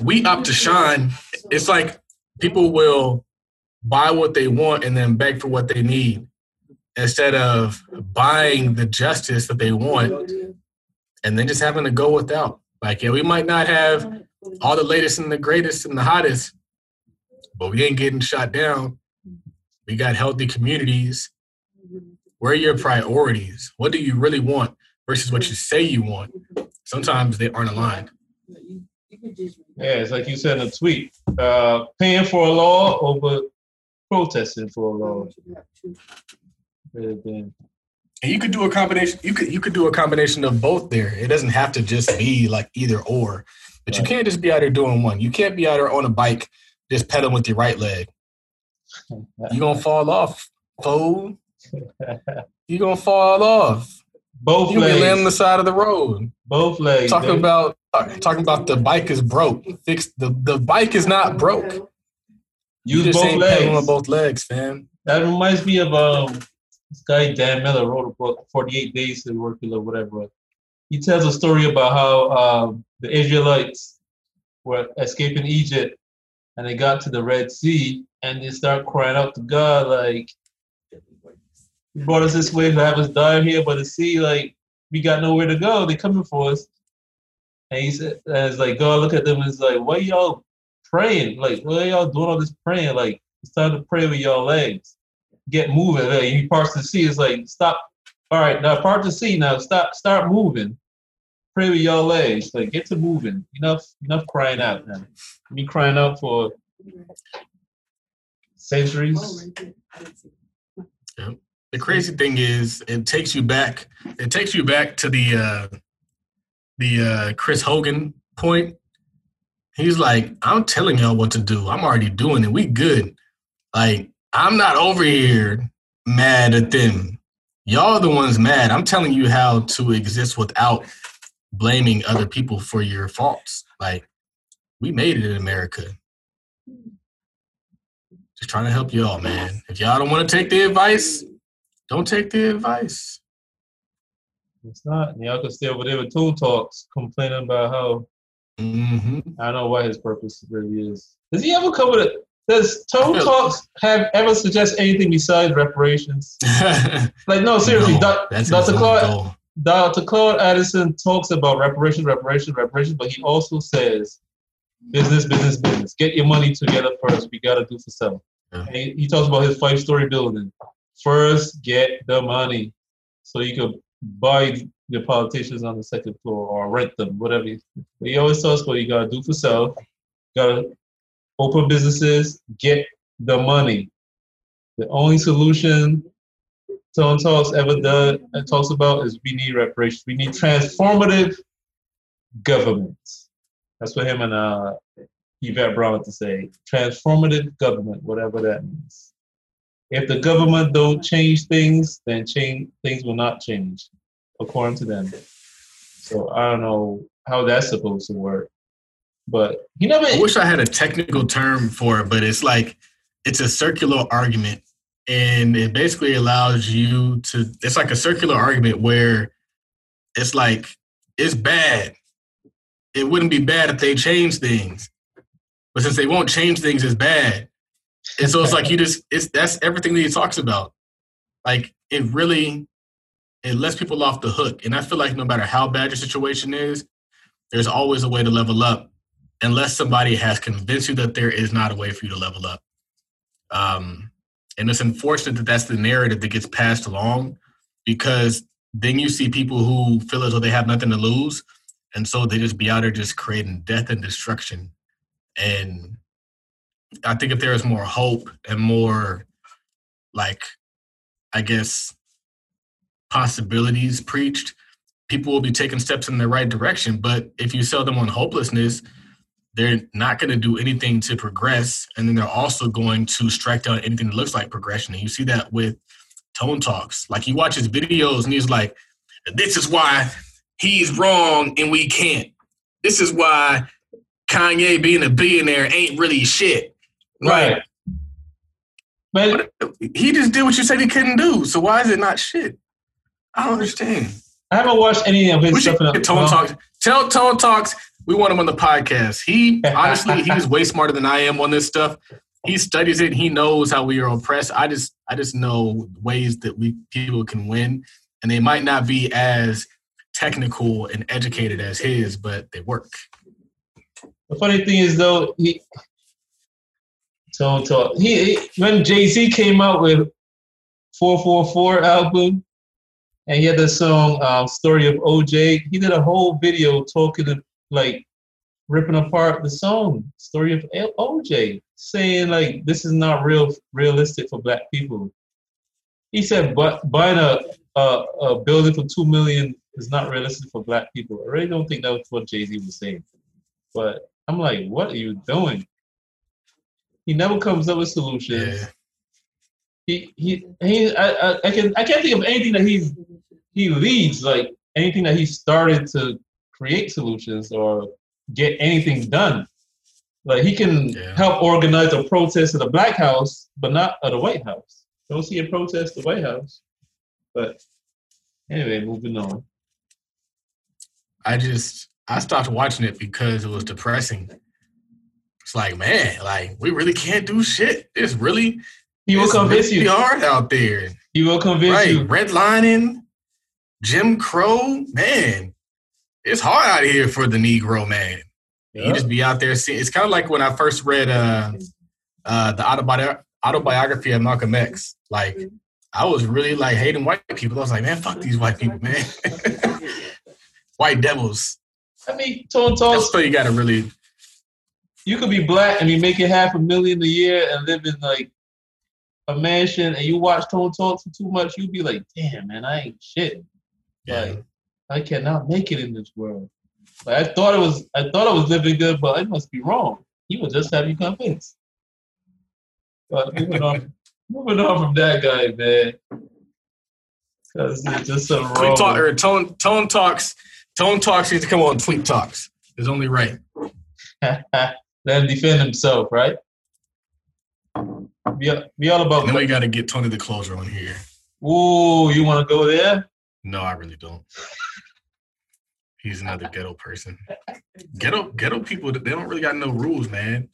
We up to shine. It's like people will buy what they want and then beg for what they need instead of buying the justice that they want and then just having to go without. Like, yeah, we might not have all the latest and the greatest and the hottest, but we ain't getting shot down. We got healthy communities. Where are your priorities? What do you really want versus what you say you want? Sometimes they aren't aligned. Yeah, it's like you said in a tweet uh, paying for a law over protesting for a law. And you could do a combination. You could you could do a combination of both. There, it doesn't have to just be like either or. But right. you can't just be out there doing one. You can't be out there on a bike just pedaling with your right leg. You're gonna fall off, fool. You're gonna fall off. Both you legs. lay on the side of the road. Both legs. Talking about talking about the bike is broke. Fix the the bike is not broke. Use you just both ain't legs. on both legs, fam. That reminds me of um this guy Dan Miller wrote a book, 48 Days to Work or whatever. He tells a story about how um, the Israelites were escaping Egypt and they got to the Red Sea and they start crying out to God like, "You brought us this way to have us die here by the sea. Like we got nowhere to go. They're coming for us." And he said, "It's like God look at them and it's like, why y'all praying? Like, why y'all doing all this praying? Like, it's time to pray with y'all legs. Get moving. Like, he parts the sea. It's like, stop. All right, now part the sea. Now stop. Start moving." pray with y'all legs. Like get to moving. Enough, enough crying out. Me crying out for centuries. Yeah. The crazy thing is, it takes you back. It takes you back to the uh, the uh, Chris Hogan point He's like, I'm telling y'all what to do. I'm already doing it. We good. Like, I'm not over here mad at them. Y'all are the ones mad. I'm telling you how to exist without blaming other people for your faults. Like, we made it in America. Just trying to help y'all, man. If y'all don't want to take the advice, don't take the advice. It's not. Y'all can stay over there with Tone Talks complaining about how hmm I don't know what his purpose really is. Does he ever come with it? Does Tone Talks have ever suggest anything besides reparations? Like, no, seriously, No, Dr. Claud. Dr. Claud Anderson talks about reparations, reparations, reparations, but he also says business, business, business. Get your money together first. We got to do for self. Yeah. And he, he talks about his five story building. First, get the money so you can buy the politicians on the second floor or rent them, whatever. But he always tells us what you got to do for self. Got to open businesses, get the money. The only solution Tone Talks ever does and talks about is we need reparations. We need transformative government. That's what him and uh, Yvette Brown to say. Transformative government, whatever that means. If the government don't change things, then change things will not change, according to them. So I don't know how that's supposed to work. But he never I wish I had a technical term for it, but it's like it's a circular argument, and it basically allows you to. It's like a circular argument where it's like it's bad. It wouldn't be bad if they change things, but since they won't change things, it's bad. And so it's like you just it's that's everything that he talks about. Like it really it lets people off the hook, and I feel like no matter how bad your situation is, there's always a way to level up unless somebody has convinced you that there is not a way for you to level up. Um, and it's unfortunate that that's the narrative that gets passed along because then you see people who feel as though they have nothing to lose. And so they just be out there just creating death and destruction. And I think if there is more hope and more, like, I guess, possibilities preached, people will be taking steps in the right direction. But if you sell them on hopelessness, they're not going to do anything to progress. And then they're also going to strike down anything that looks like progression. And you see that with Tone Talks. Like he watches videos and he's like, this is why he's wrong and we can't. This is why Kanye being a billionaire ain't really shit. Right. But He just did what you said he couldn't do. So why is it not shit? I don't understand. I haven't watched any of his stuff. Tone well, Talks. Tell Tone Talks we want him on the podcast. He honestly, he's way smarter than I am on this stuff. He studies it. He knows how we are oppressed. I just, I just know ways that we people can win, and they might not be as technical and educated as his, but they work. The funny thing is though, he Tone Talk. He, he when Jay Z came out with 444 album, and he had the song uh, "Story of OJ." He did a whole video talking to, like ripping apart the song "Story of OJ," saying like this is not real realistic for Black people. He said, "But buying a a, a building for two million is not realistic for Black people." I really don't think that was what Jay Z was saying, but I'm like, what are you doing? He never comes up with solutions Yeah. he he he I, I, I can I can't think of anything that he's he leads like anything that he started to create solutions or get anything done. Like he can Yeah. help organize a protest at the Black House, but not at the White House. Don't see a protest at the White House. But anyway, moving on. I just, I stopped watching it because it was depressing. It's like, man, like we really can't do shit. It's really, He will it's convince really you. hard out there. He will convince right, you. redlining, Jim Crow, man, it's hard out here for the Negro man. You just be out there seeing. It's kind of like when I first read uh, uh, the autobi- autobiography of Malcolm X. Like, I was really like hating white people. I was like, man, fuck these white people, man. white devils. I mean, Tone That's so you got to really. You could be black and be making half a million a year and live in like a mansion and you watch Tone Talks for too much, you'd be like, damn man, I ain't shit. Yeah. Like I cannot make it in this world. But I thought it was I thought I was living good, but I must be wrong. He was just have you convinced. But moving on, moving on from that guy, man. Because it's just some Tweet wrong. talk or er, tone tone talks. Tone talks needs to come on tweet talks. It's only right. Let him defend himself, right? Be, be all about. Then we got to get Tony the closer on here. Ooh, you want to go there? No, I really don't. He's another ghetto person. Ghetto ghetto people, they don't really got no rules, man.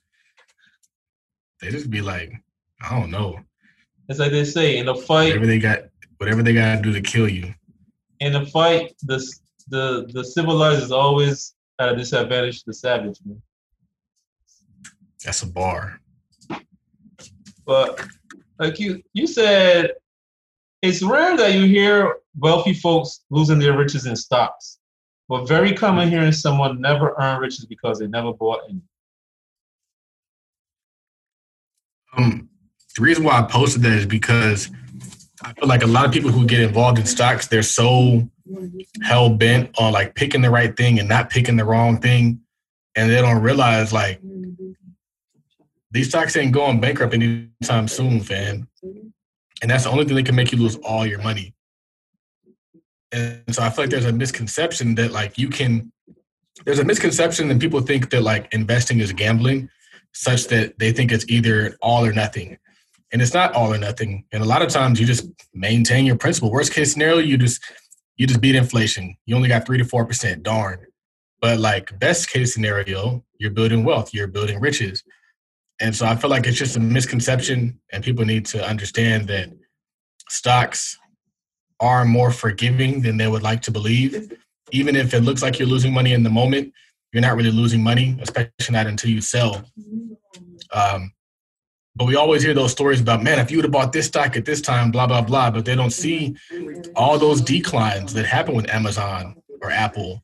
They just be like, I don't know, It's like they say in a fight. whatever they got, whatever they got to do to kill you. In a fight, the the the civilized is always at a disadvantage to the savage, man. That's a bar. But like you you said, it's rare that you hear wealthy folks losing their riches in stocks. But very common hearing someone never earn riches because they never bought any. Um, the reason why I posted that is because I feel like a lot of people who get involved in stocks, they're so hell bent on like picking the right thing and not picking the wrong thing, and they don't realize like these stocks ain't going bankrupt anytime soon, fam. And that's the only thing that can make you lose all your money. And so I feel like there's a misconception that like you can. There's a misconception that people think that like investing is gambling, such that they think it's either all or nothing. And it's not all or nothing. And a lot of times you just maintain your principle. Worst case scenario, you just you just beat inflation. You only got three to four percent. Darn. But like best case scenario, you're building wealth, you're building riches. And so I feel like it's just a misconception, and people need to understand that stocks are more forgiving than they would like to believe. Even if it looks like you're losing money in the moment, you're not really losing money, especially not until you sell. Um, but we always hear those stories about, man, if you would have bought this stock at this time, blah, blah, blah. But they don't see all those declines that happen with Amazon or Apple.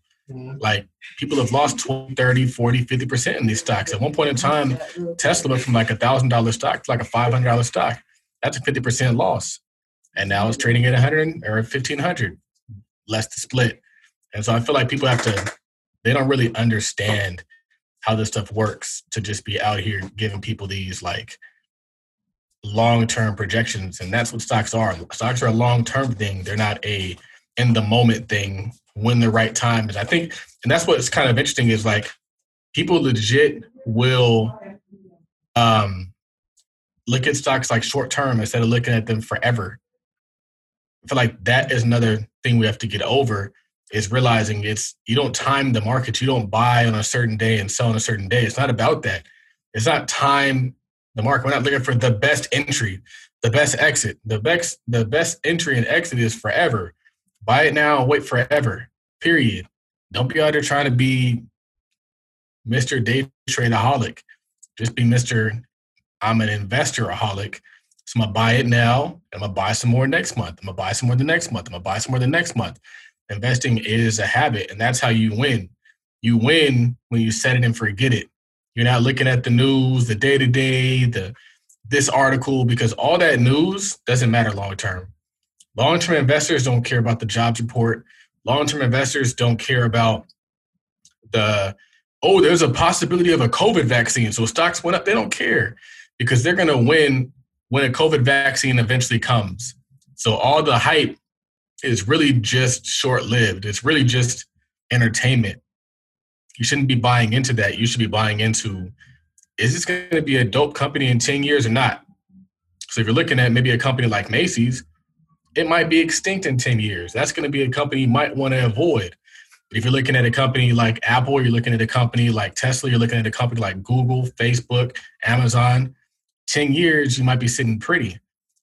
Like people have lost 20, 30, 40, 50% in these stocks. At one point in time, Tesla went from like a $1,000 stock to like a $500 stock. That's a 50% loss. And now it's trading at 100 or 1500 less the split. And so I feel like people have to, they don't really understand how this stuff works to just be out here giving people these like long term projections. And that's what stocks are. Stocks are a long term thing. They're not a in the moment thing when the right time is. I think, and that's what's kind of interesting is like people legit will um, look at stocks like short term instead of looking at them forever. I feel like that is another thing we have to get over is realizing it's you don't time the market. You don't buy on a certain day and sell on a certain day. It's not about that. It's not time the market. We're not looking for the best entry, the best exit. The best the best entry and exit is forever. Buy it now, wait forever. Period. Don't be out there trying to be Mr. Day Tradeaholic. Just be Mr. I'm an investor investoraholic. So I'm gonna buy it now. I'm gonna buy some more next month. I'm gonna buy some more the next month. I'm gonna buy some more the next month. Investing is a habit, and that's how you win. You win when you set it and forget it. You're not looking at the news, the day to day, the this article, because all that news doesn't matter long term. Long term investors don't care about the jobs report. Long term investors don't care about the oh, there's a possibility of a COVID vaccine, so stocks went up. They don't care because they're going to win when a COVID vaccine eventually comes. So all the hype is really just short lived. It's really just entertainment. You shouldn't be buying into that. You should be buying into is this going to be a dope company in 10 years or not? So if you're looking at maybe a company like Macy's, it might be extinct in 10 years. That's going to be a company you might want to avoid. If you're looking at a company like Apple, you're looking at a company like Tesla, you're looking at a company like Google, Facebook, Amazon, 10 years, you might be sitting pretty.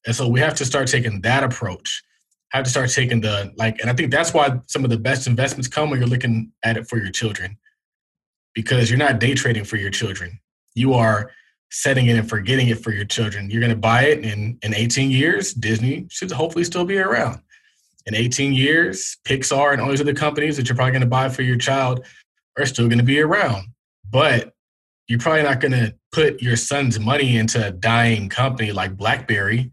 And so we have to start taking that approach. Have to start taking the like, and I think that's why some of the best investments come when you're looking at it for your children. Because you're not day trading for your children. You are setting it and forgetting it for your children. You're going to buy it in in 18 years. Disney should hopefully still be around. In 18 years, Pixar and all these other companies that you're probably going to buy for your child are still going to be around. But you're probably not going to put your son's money into a dying company like BlackBerry.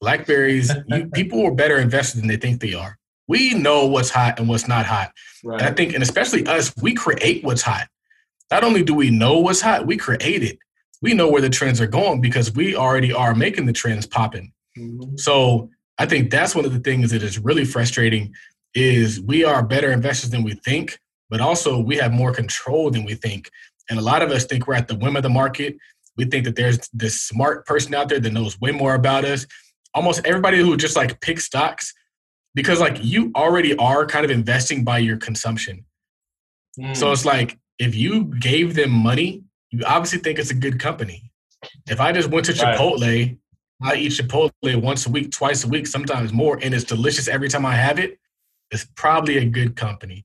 Blackberries, you, people are better investors than they think they are. We know what's hot and what's not hot. Right. And I think, and especially us, we create what's hot. Not only do we know what's hot, we create it. We know where the trends are going because we already are making the trends popping. Mhm. So I think that's one of the things that is really frustrating is we are better investors than we think, but also we have more control than we think. And a lot of us think we're at the whim of the market. We think that there's this smart person out there that knows way more about us. Almost everybody who just like picks stocks, because like you already are kind of investing by your consumption. Mm. So it's like if you gave them money, you obviously think it's a good company. If I just went to Right. Chipotle, I eat Chipotle once a week, twice a week, sometimes more, and it's delicious every time I have it, it's probably a good company.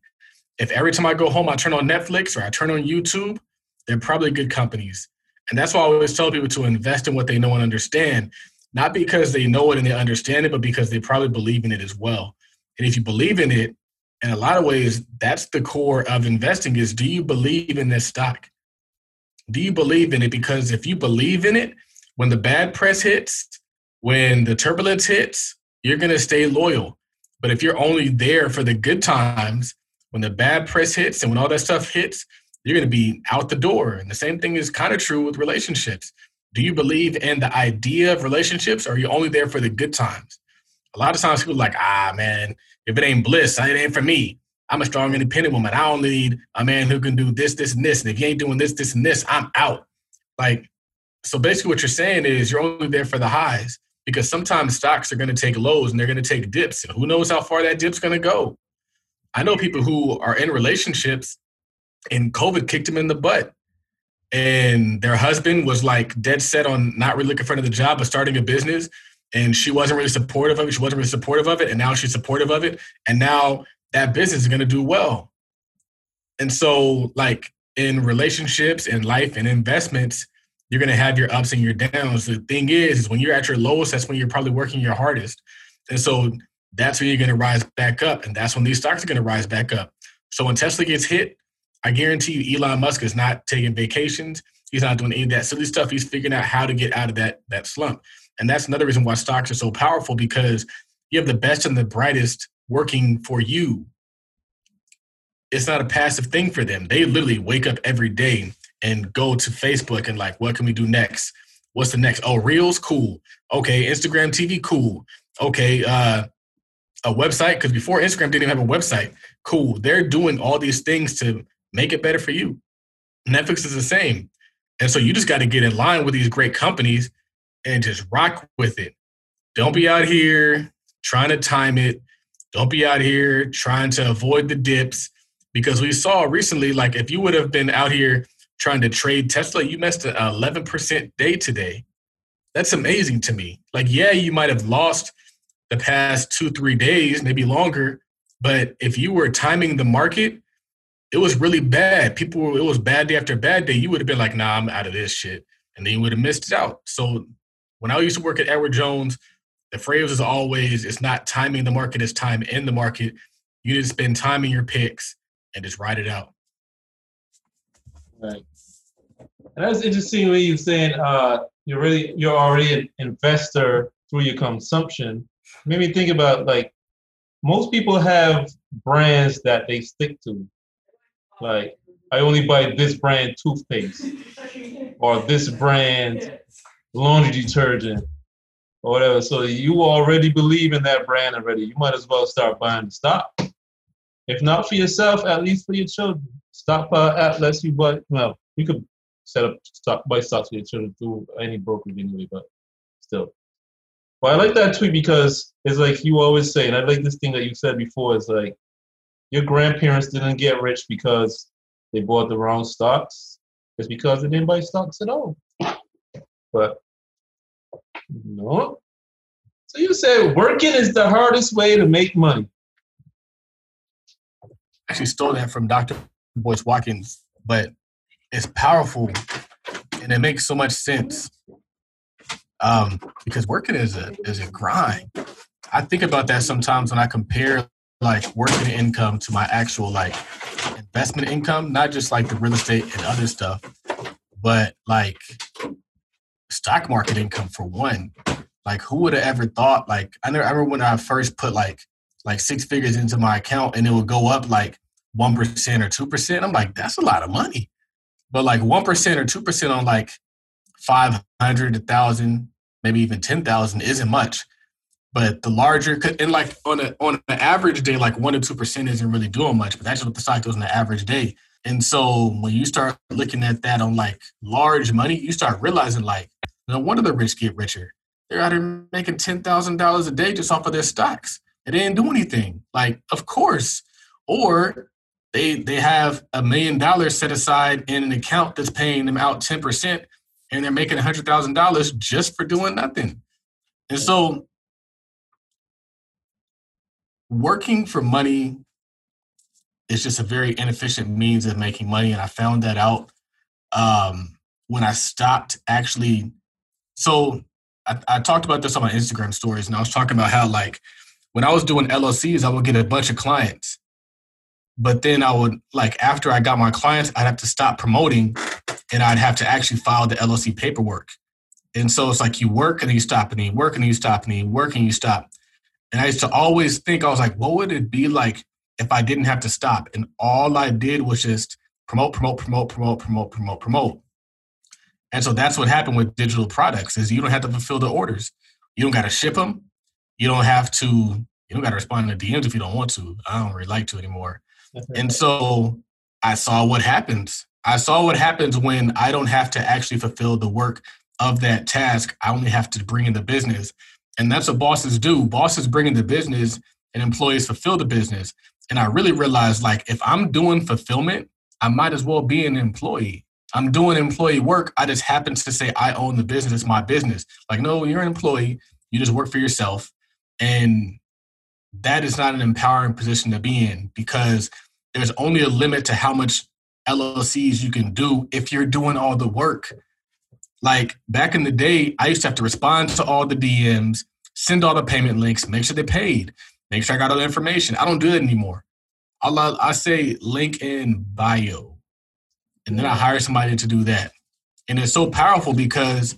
If every time I go home I turn on Netflix or I turn on YouTube, they're probably good companies. And that's why I always tell people to invest in what they know and understand, not because they know it and they understand it, but because they probably believe in it as well. And if you believe in it, in a lot of ways, that's the core of investing is do you believe in this stock? Do you believe in it? Because if you believe in it, when the bad press hits, when the turbulence hits, you're going to stay loyal. But if you're only there for the good times, when the bad press hits and when all that stuff hits, you're going to be out the door. And the same thing is kind of true with relationships. Do you believe in the idea of relationships or are you only there for the good times? A lot of times people are like, ah, man, if it ain't bliss, it ain't for me. I'm a strong, independent woman. I don't need a man who can do this, this, and this. And if you ain't doing this, this, and this, I'm out. Like, so basically what you're saying is you're only there for the highs because sometimes stocks are going to take lows and they're going to take dips. And who knows how far that dip's going to go? I know people who are in relationships and COVID kicked them in the butt. And their husband was like dead set on not really looking for another job, but starting a business. And she wasn't really supportive of it. She wasn't really supportive of it. And now she's supportive of it. And now that business is going to do well. And so, like in relationships and life and investments, you're going to have your ups and your downs. The thing is, is when you're at your lowest, that's when you're probably working your hardest. And so that's when you're going to rise back up. And that's when these stocks are going to rise back up. So when Tesla gets hit, I guarantee you Elon Musk is not taking vacations. He's not doing any of that silly stuff. He's figuring out how to get out of that, that slump. And that's another reason why stocks are so powerful because you have the best and the brightest working for you. It's not a passive thing for them. They literally wake up every day and go to Facebook and like, what can we do next? What's the next? Oh, Reels, cool. Okay, Instagram TV, cool. Okay, uh, a website because before Instagram didn't even have a website. Cool. They're doing all these things to make it better for you. Netflix is the same, and so you just got to get in line with these great companies and just rock with it. Don't be out here trying to time it. Don't be out here trying to avoid the dips because we saw recently, like if you would have been out here trying to trade Tesla, you missed an 11% day today. That's amazing to me. Like, yeah, you might have lost the past two, three days, maybe longer, but if you were timing the market, it was really bad. People were, it was bad day after bad day. You would have been like, nah, I'm out of this shit. And then you would have missed it out. So when I used to work at Edward Jones, the phrase is always, it's not timing the market, it's time in the market. You need to spend time in your picks and just ride it out. Right. And that's interesting when you're saying uh, you're really you're already an investor through your consumption. Made me think about like most people have brands that they stick to. Like I only buy this brand toothpaste or this brand laundry detergent or whatever. So you already believe in that brand already. You might as well start buying the stock. If not for yourself, at least for your children. Stock uh, app lets you buy. Well, you could set up stock buy stocks for your children through any brokerage anyway, but still. But I like that tweet because it's like you always say, and I like this thing that you said before. Is like your grandparents didn't get rich because they bought the wrong stocks. It's because they didn't buy stocks at all. But no. So you said working is the hardest way to make money. actually stole that from Dr. Boyce Watkins, but it's powerful and it makes so much sense. Um, because working is a is a grind. I think about that sometimes when I compare like working income to my actual like investment income, not just like the real estate and other stuff, but like stock market income for one. Like who would have ever thought like I, remember when I first put like like six figures into my account and it would go up like 1% or 2%. I'm like, that's a lot of money. But like 1% or 2% on like 500, a 1,000, maybe even 10,000 isn't much. But the larger, and like on a on an average day, like one to two percent isn't really doing much. But that's what the stock does on an average day. And so when you start looking at that on like large money, you start realizing like, no wonder the rich get richer. They're out here making ten thousand dollars a day just off of their stocks. They didn't do anything. Like, of course. Or they they have a million dollars set aside in an account that's paying them out ten percent, and they're making a hundred thousand dollars just for doing nothing. And so working for money is just a very inefficient means of making money. And I found that out um, when I stopped actually. So I, I talked about this on my Instagram stories, and I was talking about how, like, when I was doing LLCs, I would get a bunch of clients. But then I would, like, after I got my clients, I'd have to stop promoting and I'd have to actually file the LLC paperwork. And so it's like you work and you stop and you work and you stop and you work and you stop. And I used to always think, I was like, what would it be like if I didn't have to stop? And all I did was just promote, promote, promote, promote, promote, promote, promote. And so that's what happened with digital products is you don't have to fulfill the orders. You don't got to ship them. You don't have to, you don't got to respond to DMs if you don't want to. I don't really like to anymore. and so I saw what happens. I saw what happens when I don't have to actually fulfill the work of that task. I only have to bring in the business. And that's what bosses do. Bosses bring in the business and employees fulfill the business. And I really realized like if I'm doing fulfillment, I might as well be an employee. I'm doing employee work. I just happen to say I own the business. It's my business. Like, no, you're an employee. You just work for yourself. And that is not an empowering position to be in because there's only a limit to how much LLCs you can do if you're doing all the work. Like back in the day, I used to have to respond to all the DMs, send all the payment links, make sure they paid, make sure I got all the information. I don't do that anymore. I, I say link in bio, and then I hire somebody to do that. And it's so powerful because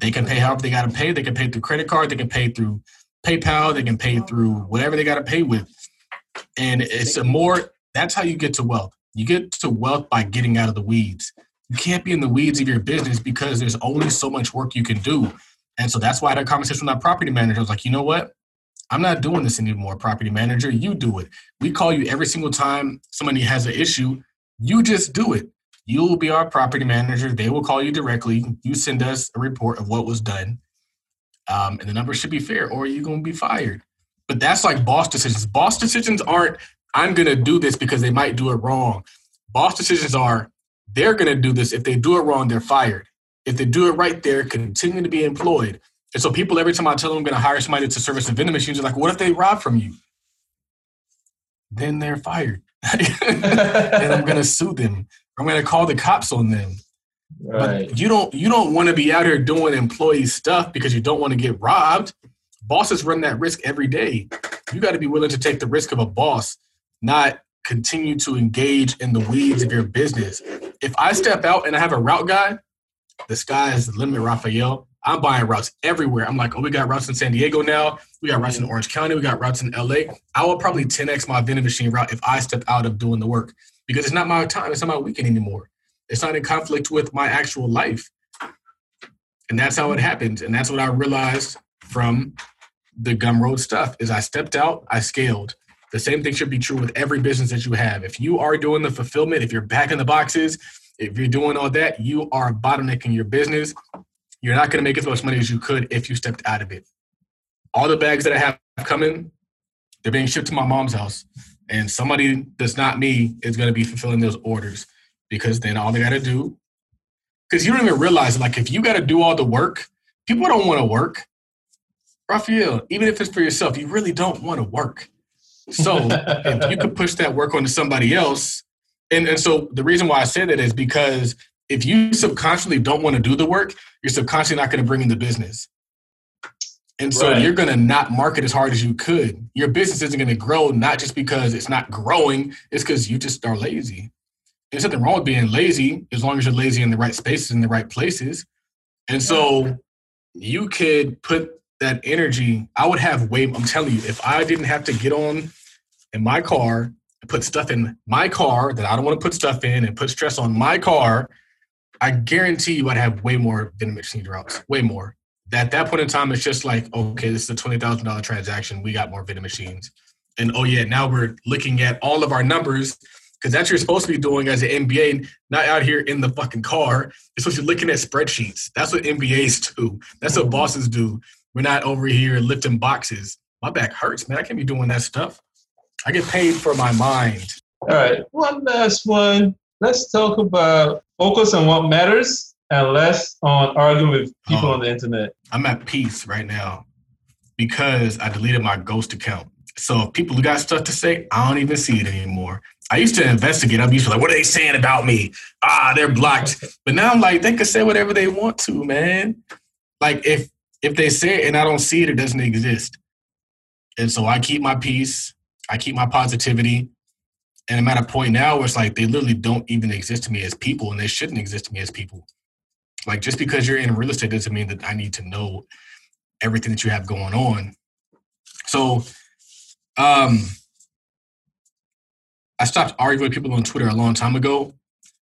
they can pay however they got to pay. They can pay through credit card, they can pay through PayPal, they can pay through whatever they got to pay with. And it's a more, that's how you get to wealth. You get to wealth by getting out of the weeds you can't be in the weeds of your business because there's only so much work you can do. And so that's why I had a conversation with my property manager. I was like, you know what? I'm not doing this anymore, property manager. You do it. We call you every single time somebody has an issue. You just do it. You will be our property manager. They will call you directly. You send us a report of what was done. Um, and the number should be fair, or you're going to be fired. But that's like boss decisions. Boss decisions aren't, I'm going to do this because they might do it wrong. Boss decisions are, they're going to do this. If they do it wrong, they're fired. If they do it right, they're continuing to be employed. And so people, every time I tell them I'm going to hire somebody to service the vending machines, are like, what if they rob from you? Then they're fired. and I'm going to sue them. I'm going to call the cops on them. Right. But you don't you don't want to be out here doing employee stuff because you don't want to get robbed. Bosses run that risk every day. You got to be willing to take the risk of a boss, not continue to engage in the weeds of your business. If I step out and I have a route guy, the sky is the limit, Raphael. I'm buying routes everywhere. I'm like, oh, we got routes in San Diego now. We got routes in Orange County. We got routes in LA. I will probably 10x my vending machine route if I step out of doing the work because it's not my time. It's not my weekend anymore. It's not in conflict with my actual life. And that's how it happens. And that's what I realized from the Gumroad stuff is I stepped out, I scaled. The same thing should be true with every business that you have. If you are doing the fulfillment, if you're backing the boxes, if you're doing all that, you are bottlenecking your business. You're not going to make as much money as you could if you stepped out of it. All the bags that I have coming, they're being shipped to my mom's house. And somebody that's not me is going to be fulfilling those orders because then all they got to do, because you don't even realize, like, if you got to do all the work, people don't want to work. Raphael, even if it's for yourself, you really don't want to work. So if you could push that work onto somebody else, and, and so the reason why I say that is because if you subconsciously don't want to do the work, you're subconsciously not going to bring in the business. And so right. you're going to not market as hard as you could. Your business isn't going to grow, not just because it's not growing, it's because you just are lazy. There's nothing wrong with being lazy as long as you're lazy in the right spaces, in the right places. And so you could put that energy, I would have way. I'm telling you, if I didn't have to get on in my car and put stuff in my car that I don't want to put stuff in and put stress on my car, I guarantee you I'd have way more vending machine routes, way more. At that point in time, it's just like, okay, this is a twenty thousand dollar transaction. We got more vending machines, and oh yeah, now we're looking at all of our numbers because that's what you're supposed to be doing as an MBA, not out here in the fucking car. It's what You're looking at spreadsheets. That's what MBAs do. That's what bosses do. We're not over here lifting boxes. My back hurts, man. I can't be doing that stuff. I get paid for my mind. All right, one last one. Let's talk about focus on what matters and less on arguing with people Oh. on the internet. I'm at peace right now because I deleted my ghost account. So if people who got stuff to say, I don't even see it anymore. I used to investigate. I'm used to like, what are they saying about me? Ah, they're blocked. But now I'm like, they can say whatever they want to, man. Like if if they say it and I don't see it, it doesn't exist. And so I keep my peace. I keep my positivity. And I'm at a point now where it's like they literally don't even exist to me as people, and they shouldn't exist to me as people. Like just because you're in real estate doesn't mean that I need to know everything that you have going on. So, um, I stopped arguing with people on Twitter a long time ago,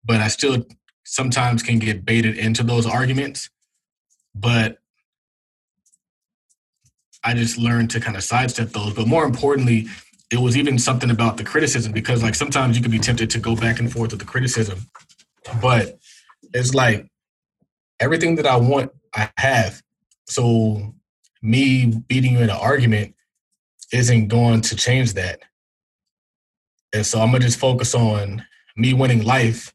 but I still sometimes can get baited into those arguments. But I just learned to kind of sidestep those. But more importantly, it was even something about the criticism because, like, sometimes you can be tempted to go back and forth with the criticism, but it's like everything that I want, I have. So me beating you in an argument isn't going to change that. And so I'm gonna just focus on me winning life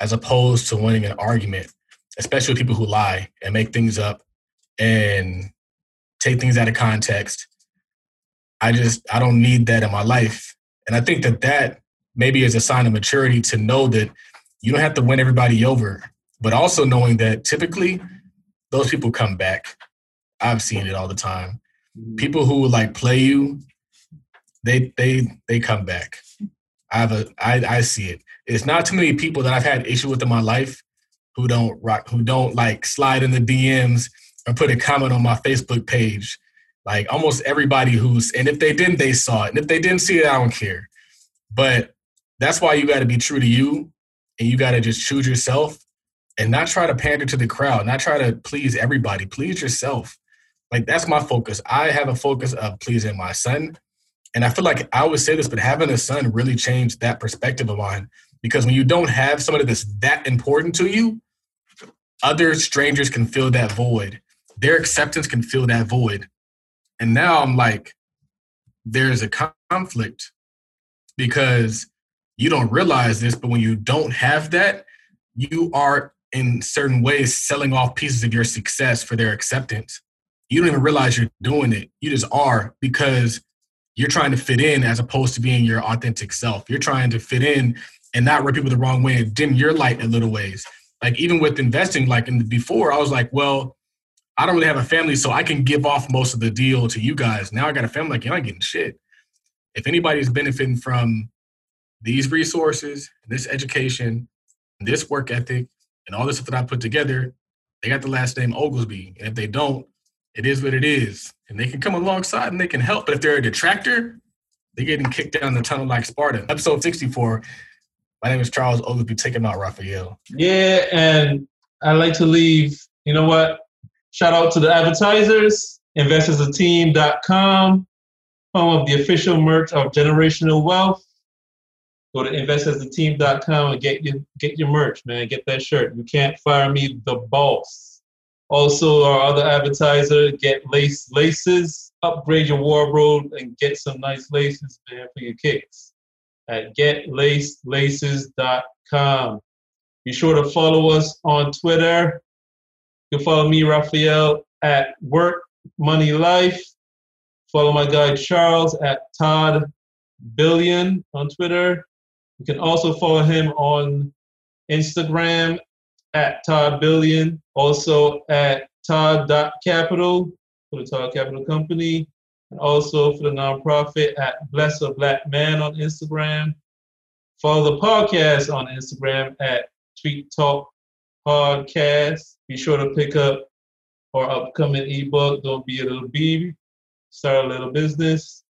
as opposed to winning an argument, especially people who lie and make things up and take things out of context. I just I don't need that in my life. And I think that that maybe is a sign of maturity to know that you don't have to win everybody over, but also knowing that typically those people come back. I've seen it all the time. Mm-hmm. People who like play you, they they they come back. I have a I I see it. It's not too many people that I've had issue with in my life who don't rock who don't like slide in the DMs or put a comment on my Facebook page. Like almost everybody who's and if they didn't, they saw it. And if they didn't see it, I don't care. But that's why you got to be true to you and you got to just choose yourself and not try to pander to the crowd, not try to please everybody. Please yourself. Like that's my focus. I have a focus of pleasing my son. And I feel like I always say this, but having a son really changed that perspective of mine. Because when you don't have somebody that's that important to you, other strangers can fill that void. Their acceptance can fill that void. And now I'm like, there's a conflict because you don't realize this, but when you don't have that, you are in certain ways selling off pieces of your success for their acceptance. You don't even realize you're doing it. You just are because you're trying to fit in as opposed to being your authentic self. You're trying to fit in and not rub people the wrong way and dim your light in little ways. Like even with investing, like in the before, I was like, well, I don't really have a family, so I can give off most of the deal to you guys. Now I got a family, like you're not getting shit. If anybody's benefiting from these resources, this education, this work ethic, and all this stuff that I put together, they got the last name Oglesby. And if they don't, it is what it is. And they can come alongside and they can help. But if they're a detractor, they're getting kicked down the tunnel like Sparta. Episode 64. My name is Charles Oglesby. taking out, Raphael. Yeah, and I'd like to leave, you know what? Shout out to the advertisers, investorsateam.com, home of the official merch of Generational Wealth. Go to investorsateam.com and get your get your merch, man. Get that shirt. You can't fire me, the boss. Also, our other advertiser, get lace laces. Upgrade your wardrobe and get some nice laces, man, for your kicks at getlacelaces.com. Be sure to follow us on Twitter. You can follow me, Raphael, at Work Money Life. Follow my guy Charles at Todd Billion on Twitter. You can also follow him on Instagram at Todd Billion, also at Todd.capital for the Todd Capital Company, and also for the nonprofit at Bless a Black Man on Instagram. Follow the podcast on Instagram at Tweet Talk Podcast. Be sure to pick up our upcoming ebook, Don't Be a Little Baby, Start a Little Business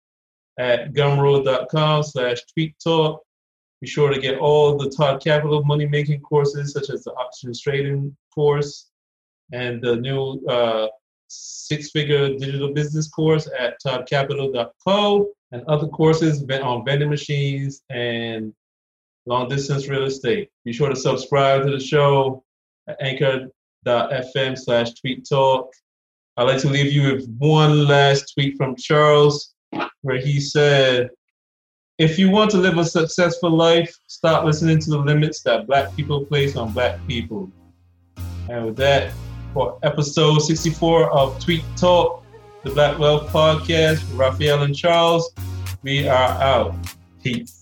at gumroad.com slash tweet talk. Be sure to get all the Todd Capital money making courses, such as the options trading course and the new uh, six figure digital business course at toddcapital.co and other courses on vending machines and long distance real estate. Be sure to subscribe to the show at anchor.fm slash tweet talk. I'd like to leave you with one last tweet from Charles where he said, if you want to live a successful life, stop listening to the limits that black people place on black people. And with that, for episode 64 of Tweet Talk, the Black Wealth Podcast, Raphael and Charles, we are out. Peace.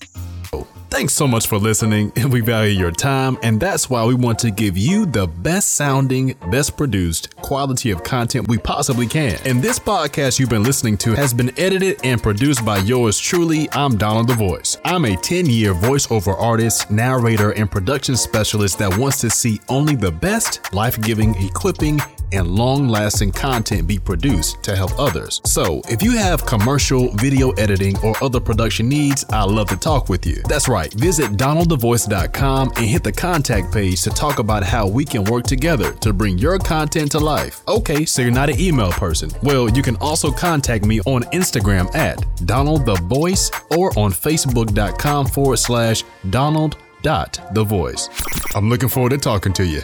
Thanks so much for listening. And we value your time, and that's why we want to give you the best sounding, best produced quality of content we possibly can. And this podcast you've been listening to has been edited and produced by yours truly. I'm Donald the Voice. I'm a 10 year voiceover artist, narrator, and production specialist that wants to see only the best, life giving, equipping, and long lasting content be produced to help others. So, if you have commercial, video editing, or other production needs, I'd love to talk with you. That's right, visit donaldthevoice.com and hit the contact page to talk about how we can work together to bring your content to life. Okay, so you're not an email person. Well, you can also contact me on Instagram at donaldthevoice or on facebook.com forward slash donald dot the voice. I'm looking forward to talking to you.